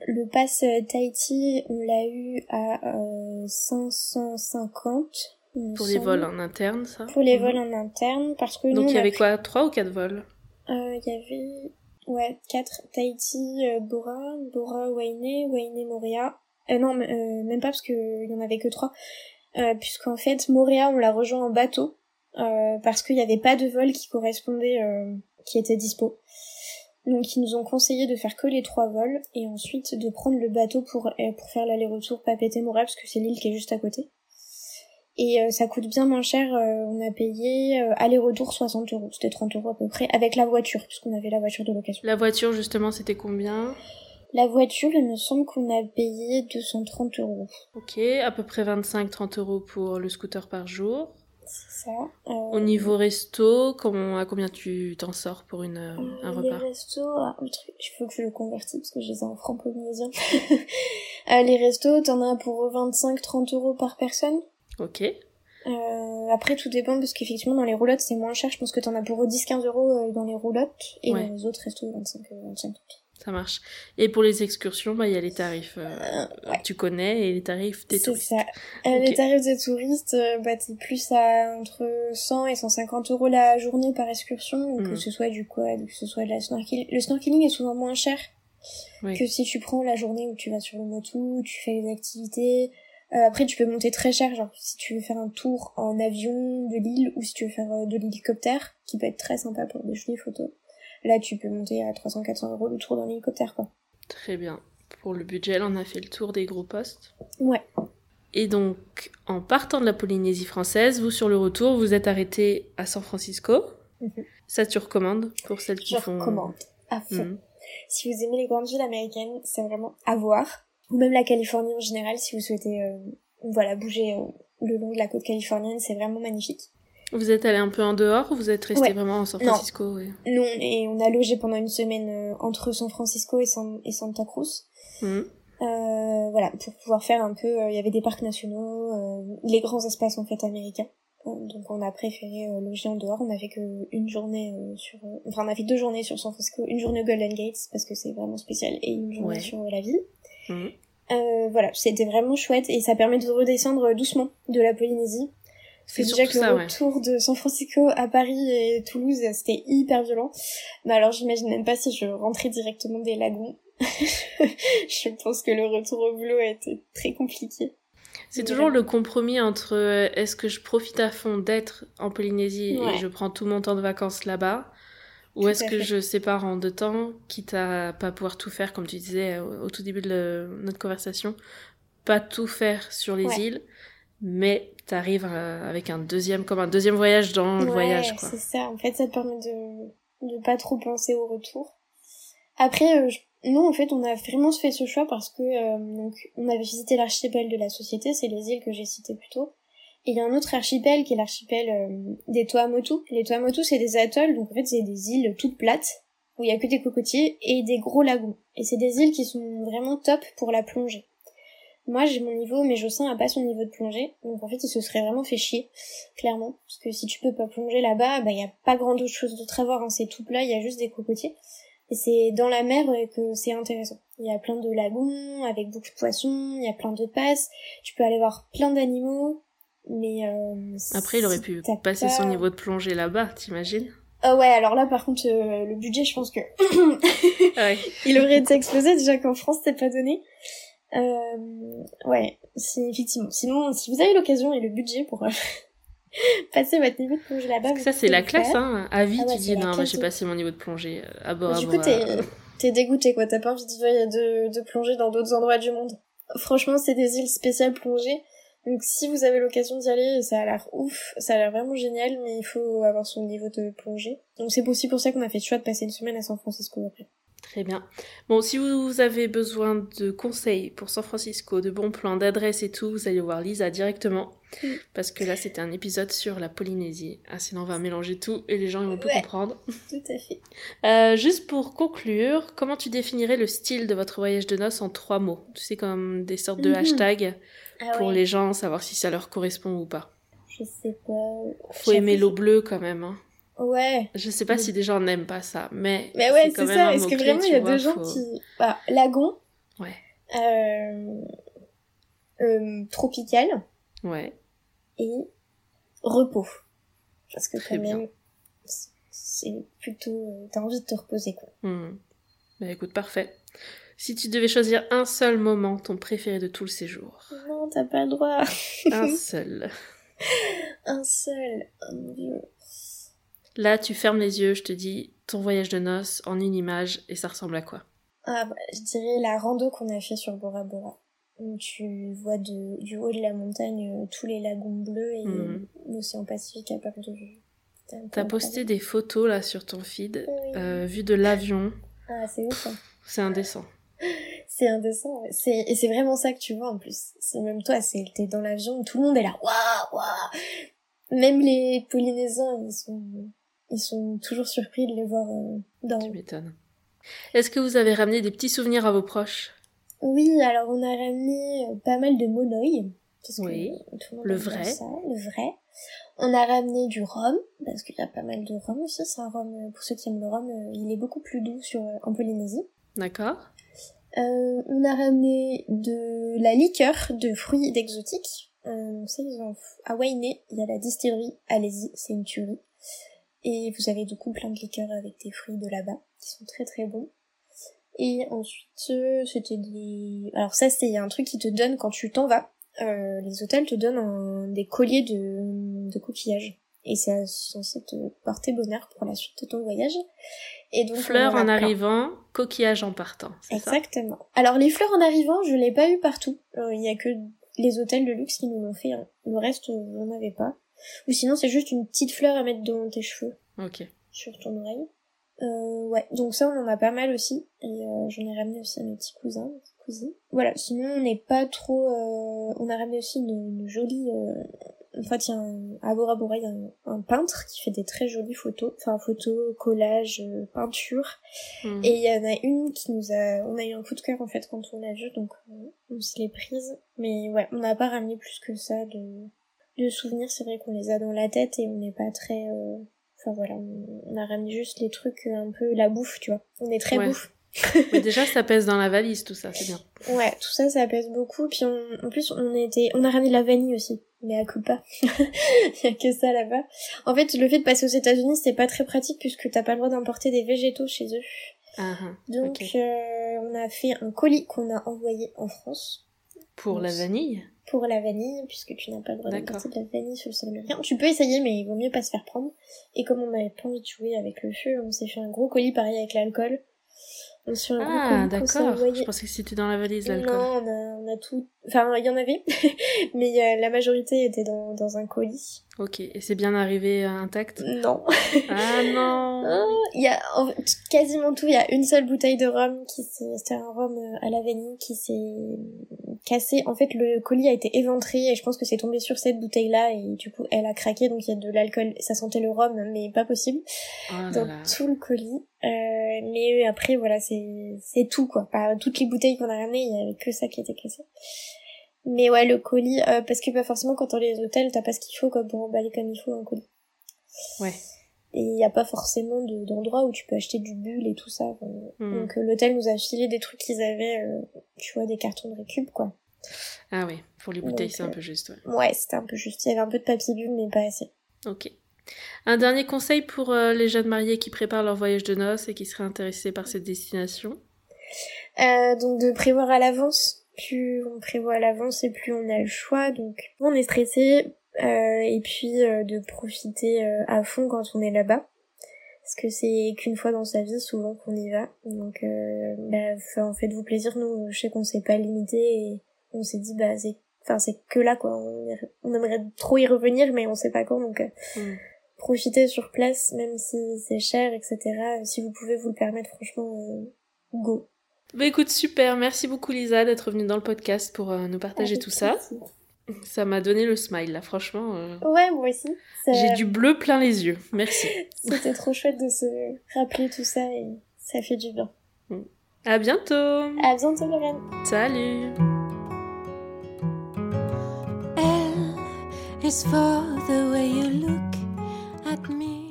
le pass Tahiti, on l'a eu à euh, 550. il me Pour les vols en interne, ça? Pour les Mhm. vols en interne, parce que nous, Donc il y avait pris- quoi? Trois ou quatre vols? Il y avait, ouais, 4 Tahiti, euh, Bora, Bora, Wainé, Wainé, Moria. Euh, non, euh, même pas parce que il y en avait que trois. Euh, puisqu'en fait, Moria, on l'a rejoint en bateau, euh, parce qu'il n'y avait pas de vol qui correspondait, euh, qui était dispo. Donc ils nous ont conseillé de faire que les trois vols et ensuite de prendre le bateau pour, euh, pour faire l'aller-retour Papeete-Moria parce que c'est l'île qui est juste à côté. Et euh, ça coûte bien moins cher, euh, on a payé euh, aller-retour 60 euros, c'était 30 euros à peu près, avec la voiture, puisqu'on avait la voiture de location. La voiture, justement, c'était combien? La voiture, il me semble qu'on a payé 230 euros. Ok, à peu près 25-30 euros pour le scooter par jour. C'est ça. Euh, Au niveau resto, comment, à combien tu t'en sors pour une, un Les repas? restos, ah, truc, il faut que je le convertisse parce que je les ai en francs polynésiens. Les restos, t'en as pour 25-30 euros par personne? Ok. Euh, après, tout dépend parce qu'effectivement, dans les roulottes, c'est moins cher. Je pense que t'en as pour 10-15 euros euh, dans les roulottes et Ouais. les autres restos, 25, euh, 25 Ça marche. Et pour les excursions, bah, il y a les tarifs euh, Euh, ouais. que tu connais et les tarifs des C'est touristes. ça. Euh, Ok. Les tarifs des touristes, bah, t'es plus à entre 100 et 150 euros la journée par excursion, Mhm. que ce soit du quad, que ce soit de la snorkeling. Le snorkeling est souvent moins cher Oui. que si tu prends la journée où tu vas sur le motu, tu fais les activités. Euh, après, tu peux monter très cher, genre si tu veux faire un tour en avion de l'île ou si tu veux faire euh, de l'hélicoptère, qui peut être très sympa pour des jolies photos. Là, tu peux monter à 300-400 euros le tour dans l'hélicoptère, quoi. Très bien. Pour le budget, là, on a fait le tour des gros postes. Ouais. Et donc, en partant de la Polynésie française, vous, sur le retour, vous êtes arrêté à San Francisco. Mhm. Ça, tu recommandes pour celles qui Je font... recommande à fond. Mhm. Si vous aimez les grandes villes américaines, c'est vraiment à voir. Ou même la Californie en général, si vous souhaitez euh, voilà, bouger euh, le long de la côte californienne, c'est vraiment magnifique. Vous êtes allé un peu en dehors ou vous êtes resté Ouais. vraiment à San Non. Francisco ouais. Nous, et on a logé pendant une semaine euh, entre San Francisco et, San- et Santa Cruz. Mhm. Euh, voilà, pour pouvoir faire un peu... euh, Il y avait des parcs nationaux, euh, les grands espaces en fait américains. Donc on a préféré loger en dehors. On a fait que une journée sur... enfin on a fait deux journées sur San Francisco. Une journée au Golden Gates parce que c'est vraiment spécial et une journée Ouais. sur la ville. Mhm. Euh, voilà, c'était vraiment chouette et ça permet de redescendre doucement de la Polynésie. C'est déjà que le ça, ouais. retour de San Francisco à Paris et Toulouse, c'était hyper violent. Mais alors j'imagine même pas si je rentrais directement des lagons. je pense que le retour au boulot a été très compliqué. C'est toujours le compromis entre euh, est-ce que je profite à fond d'être en Polynésie Ouais. et je prends tout mon temps de vacances là-bas ou est-ce que je sépare en deux temps, quitte à pas pouvoir tout faire, comme tu disais euh, au tout début de le- notre conversation, pas tout faire sur les Ouais. îles, mais t'arrives euh, avec un deuxième, comme un deuxième voyage dans le Ouais, voyage, quoi. c'est ça. En fait, ça te permet de, de pas trop penser au retour. Après, euh, je- nous, en fait, on a vraiment fait ce choix parce que euh, donc, on avait visité l'archipel de la société, c'est les îles que j'ai citées plus tôt. Et il y a un autre archipel qui est l'archipel euh, des Tuamotu. Les Tuamotu, c'est des atolls, donc en fait, c'est des îles toutes plates où il y a que des cocotiers et des gros lagons. Et c'est des îles qui sont vraiment top pour la plongée. Moi, j'ai mon niveau, mais Jossin a pas son niveau de plongée. Donc, en fait, il se serait vraiment fait chier, clairement. Parce que si tu peux pas plonger là-bas, bah, il y a pas grand autre chose d'autre à voir, hein. C'est tout plat, il y a juste des cocotiers. Et c'est dans la mer que c'est intéressant. Il y a plein de lagons, avec beaucoup de poissons, il y a plein de passes. Tu peux aller voir plein d'animaux. Mais, euh, Après, il aurait pu passer pas- son niveau de plongée là-bas, t'imagines? Ah ouais, alors là, par contre, euh, le budget, je pense que Ouais. il aurait été explosé déjà qu'en France c'était pas donné. Euh, ouais, c'est effectivement. Sinon, si vous avez l'occasion et le budget pour euh, passer votre niveau de plongée là-bas, ça, c'est la classe, faire. hein. À vie, Ah tu c'est dis, non, moi, classe j'ai passé mon niveau de plongée à bord, à du coup, t'es t'es dégoûté quoi. T'as pas envie de, de, de plonger dans d'autres endroits du monde. Franchement, c'est des îles spéciales plongées. Donc si vous avez l'occasion d'y aller, ça a l'air ouf, ça a l'air vraiment génial, mais il faut avoir son niveau de plongée. Donc c'est aussi pour ça qu'on a fait le choix de passer une semaine à San Francisco après. Très bien. Bon, si vous avez besoin de conseils pour San Francisco, de bons plans, d'adresses et tout, vous allez voir Lisa directement. Parce que là, c'était un épisode sur la Polynésie. Ah, sinon, on va mélanger tout et les gens ils vont plus Ouais. comprendre. Tout à fait. Euh, juste pour conclure, comment tu définirais le style de votre voyage de noces en trois mots? Tu sais, comme des sortes de Mhm. hashtags Ah pour ouais, les gens, savoir si ça leur correspond ou pas. Je sais pas. Faut aimer l'eau bleue quand même. Hein. Ouais. Je sais pas Mais- si des gens n'aiment pas ça, mais. Mais ouais, c'est ça. Est-ce que vraiment il y a vois, des gens faut- qui. Bah, lagon. Ouais. Euh... euh, tropical Ouais. et repos. Parce que Très quand bien. même, c'est- plutôt. euh, T'as envie de te reposer, quoi. Hmm. Bah écoute, parfait. Si tu devais choisir un seul moment, ton préféré de tout le séjour. Non, t'as pas le droit. Un seul. Un seul. Oh. Là, tu fermes les yeux, je te dis ton voyage de noces en une image et ça ressemble à quoi? Ah, bah, je dirais la rando qu'on a fait sur Bora Bora. Où tu vois de, du haut de la montagne euh, tous les lagons bleus et Mhm. l'océan Pacifique à perte de vue. T'as posté des photos là sur ton feed, Oui. euh, vue de l'avion. Ah, c'est ouf. hein. C'est indécent. C'est indécent. ouais. C'est, et c'est vraiment ça que tu vois en plus. C'est même toi, c'est, t'es dans l'avion, tout le monde est là. Waouh, waouh. Même les Polynésiens, ils sont, ils sont toujours surpris de les voir euh, dans. Tu m'étonnes. Est-ce que vous avez ramené des petits souvenirs à vos proches? Oui, alors on a ramené euh, pas mal de monoï. parce que Oui. monde Le vrai. Ça, le vrai. On a ramené du rhum, parce qu'il y a pas mal de rhum aussi. C'est un rhum, euh, pour ceux qui aiment le rhum, euh, il est beaucoup plus doux sur, en Polynésie. D'accord Euh, on a ramené de la liqueur de fruits d'exotiques. Euh, ça, ils ont à Wainé, il y a la distillerie. Allez-y, c'est une tuerie. Et vous avez du coup plein de liqueurs avec des fruits de là-bas qui sont très très bons. Et ensuite, euh, c'était des. Alors ça, c'est un truc qui te donne quand tu t'en vas. Euh, les hôtels te donnent des colliers de, de coquillages. Et c'est censé te porter bonheur pour la suite de ton voyage. Et donc, on Fleurs en arrivant, coquillage en partant. ça Exactement. Alors les fleurs en arrivant, je l'ai pas eu partout. Euh, Il y a que les hôtels de luxe qui nous l'ont fait. hein. Le reste, euh, j'en avais pas. Ou sinon, c'est juste une petite fleur à mettre dans tes cheveux, Ok. sur ton oreille. Euh, ouais, donc ça, on en a pas mal aussi. Et euh, j'en ai ramené aussi à mes petits cousins, mes petites cousines. Voilà, sinon, on n'est pas trop... euh, On a ramené aussi une, une jolie... euh, En fait, il y a un... à Bora Bora, il y a un, un peintre qui fait des très jolies photos. Enfin, photos, collages, euh, peinture. Hmm. Et il y en a une qui nous a... On a eu un coup de cœur en fait quand on l'a vue, donc on, on se l'est prise. Mais ouais, on n'a pas ramené plus que ça de, de souvenirs. C'est vrai qu'on les a dans la tête et on n'est pas très... euh, Enfin voilà, on, on a ramené juste les trucs euh, un peu la bouffe, tu vois. On est très Ouais. bouffe. Mais déjà, ça pèse dans la valise, tout ça, c'est bien. Ouais, tout ça, ça pèse beaucoup. Puis on- en plus, on était, on a ramené de la vanille aussi, mais à coup pas. Il y a que ça là-bas. En fait, le fait de passer aux États-Unis, c'est pas très pratique puisque t'as pas le droit d'importer des végétaux chez eux. Ah, ah. Donc, euh, on a fait un colis qu'on a envoyé en France Pour la vanille? pour la vanille, puisque tu n'as pas le droit d'importer de la vanille sur le sol américain. Tu peux essayer, mais il vaut mieux pas se faire prendre. Et comme on n'avait pas envie de jouer avec le feu, on s'est fait un gros colis pareil avec l'alcool. Un Ah, d'accord. Je pensais que c'était dans la valise, l'alcool. Non, on a, on a tout. Enfin, il y en avait, mais euh, la majorité était dans, dans un colis. Ok, et c'est bien arrivé euh, intact? Non. Ah non Il y a en quasiment tout. Il y a une seule bouteille de rhum qui s'est, c'était un rhum euh, à la vanille qui s'est cassé. En fait, le colis a été éventré et je pense que c'est tombé sur cette bouteille-là et du coup, elle a craqué. Donc il y a de l'alcool. Ça sentait le rhum, mais pas possible Oh là dans là. tout le colis. Euh, mais après, voilà, c'est c'est tout quoi. Pas toutes les bouteilles qu'on a ramenées, il y avait que ça qui était cassé. Mais ouais, le colis, euh, parce que pas forcément quand on les hôtels, t'as pas ce qu'il faut quoi pour emballer comme il faut un colis. Ouais. Et il y a pas forcément de- d'endroit où tu peux acheter du bulle et tout ça. enfin, Hmm. Donc euh, l'hôtel nous a filé des trucs qu'ils avaient, euh, tu vois, des cartons de récup quoi. Ah oui, pour les bouteilles, c'est un euh, peu juste, ouais. Ouais, c'était un peu juste. Il y avait un peu de papier bulle, mais pas assez. Ok. Un dernier conseil pour euh, les jeunes mariés qui préparent leur voyage de noces et qui seraient intéressés par cette destination? Euh, donc de prévoir à l'avance. Plus on prévoit à l'avance et plus on a le choix. Donc on est stressé et puis euh, de profiter euh, à fond quand on est là-bas. Parce que c'est qu'une fois dans sa vie souvent qu'on y va. Donc euh, bah, enfin, faites-vous plaisir. Nous, je sais qu'on s'est pas limité et on s'est dit bah c'est enfin c'est que là quoi. On, aimerait trop y revenir mais on sait pas quand donc euh, Hmm. profitez sur place même si c'est cher etc. Si vous pouvez vous le permettre franchement euh, go. Bah écoute, super, merci beaucoup Lisa d'être venue dans le podcast pour euh, nous partager Avec tout plaisir. Ça m'a donné le smile là, franchement. euh, Ouais, moi aussi. Ça- J'ai du bleu plein les yeux. Merci. C'était trop chouette de se rappeler tout ça et ça fait du bien. À bientôt. À bientôt, Lorraine. Salut. L is for the way you look at me.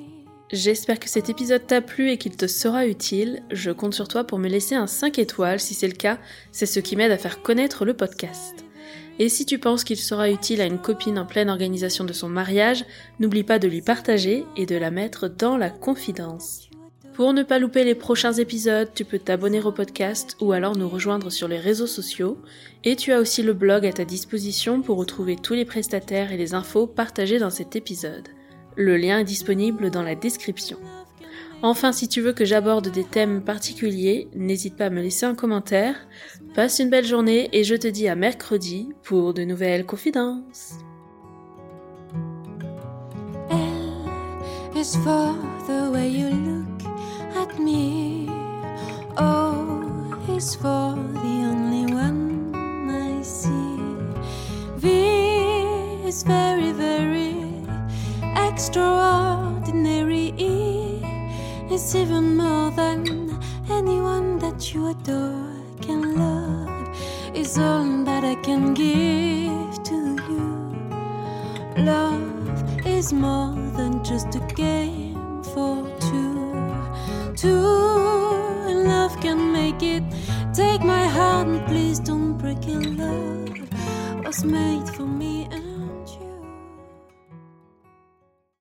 J'espère que cet épisode t'a plu et qu'il te sera utile. Je compte sur toi pour me laisser un 5 étoiles. Si c'est le cas, c'est ce qui m'aide à faire connaître le podcast. Et si tu penses qu'il sera utile à une copine en pleine organisation de son mariage, n'oublie pas de lui partager et de la mettre dans la confidence. Pour ne pas louper les prochains épisodes, tu peux t'abonner au podcast ou alors nous rejoindre sur les réseaux sociaux. Et tu as aussi le blog à ta disposition pour retrouver tous les prestataires et les infos partagées dans cet épisode. Le lien est disponible dans la description. Enfin, si tu veux que j'aborde des thèmes particuliers, n'hésite pas à me laisser un commentaire. Passe une belle journée et je te dis à mercredi pour de nouvelles confidences. Is for the only one I see. V is very, very extraordinary. Is even more than anyone that you adore can love. Is all that I can give to you. Love is more than just a game for two. Two, and love can make it. Take my heart and please don't break it. Love was made for me.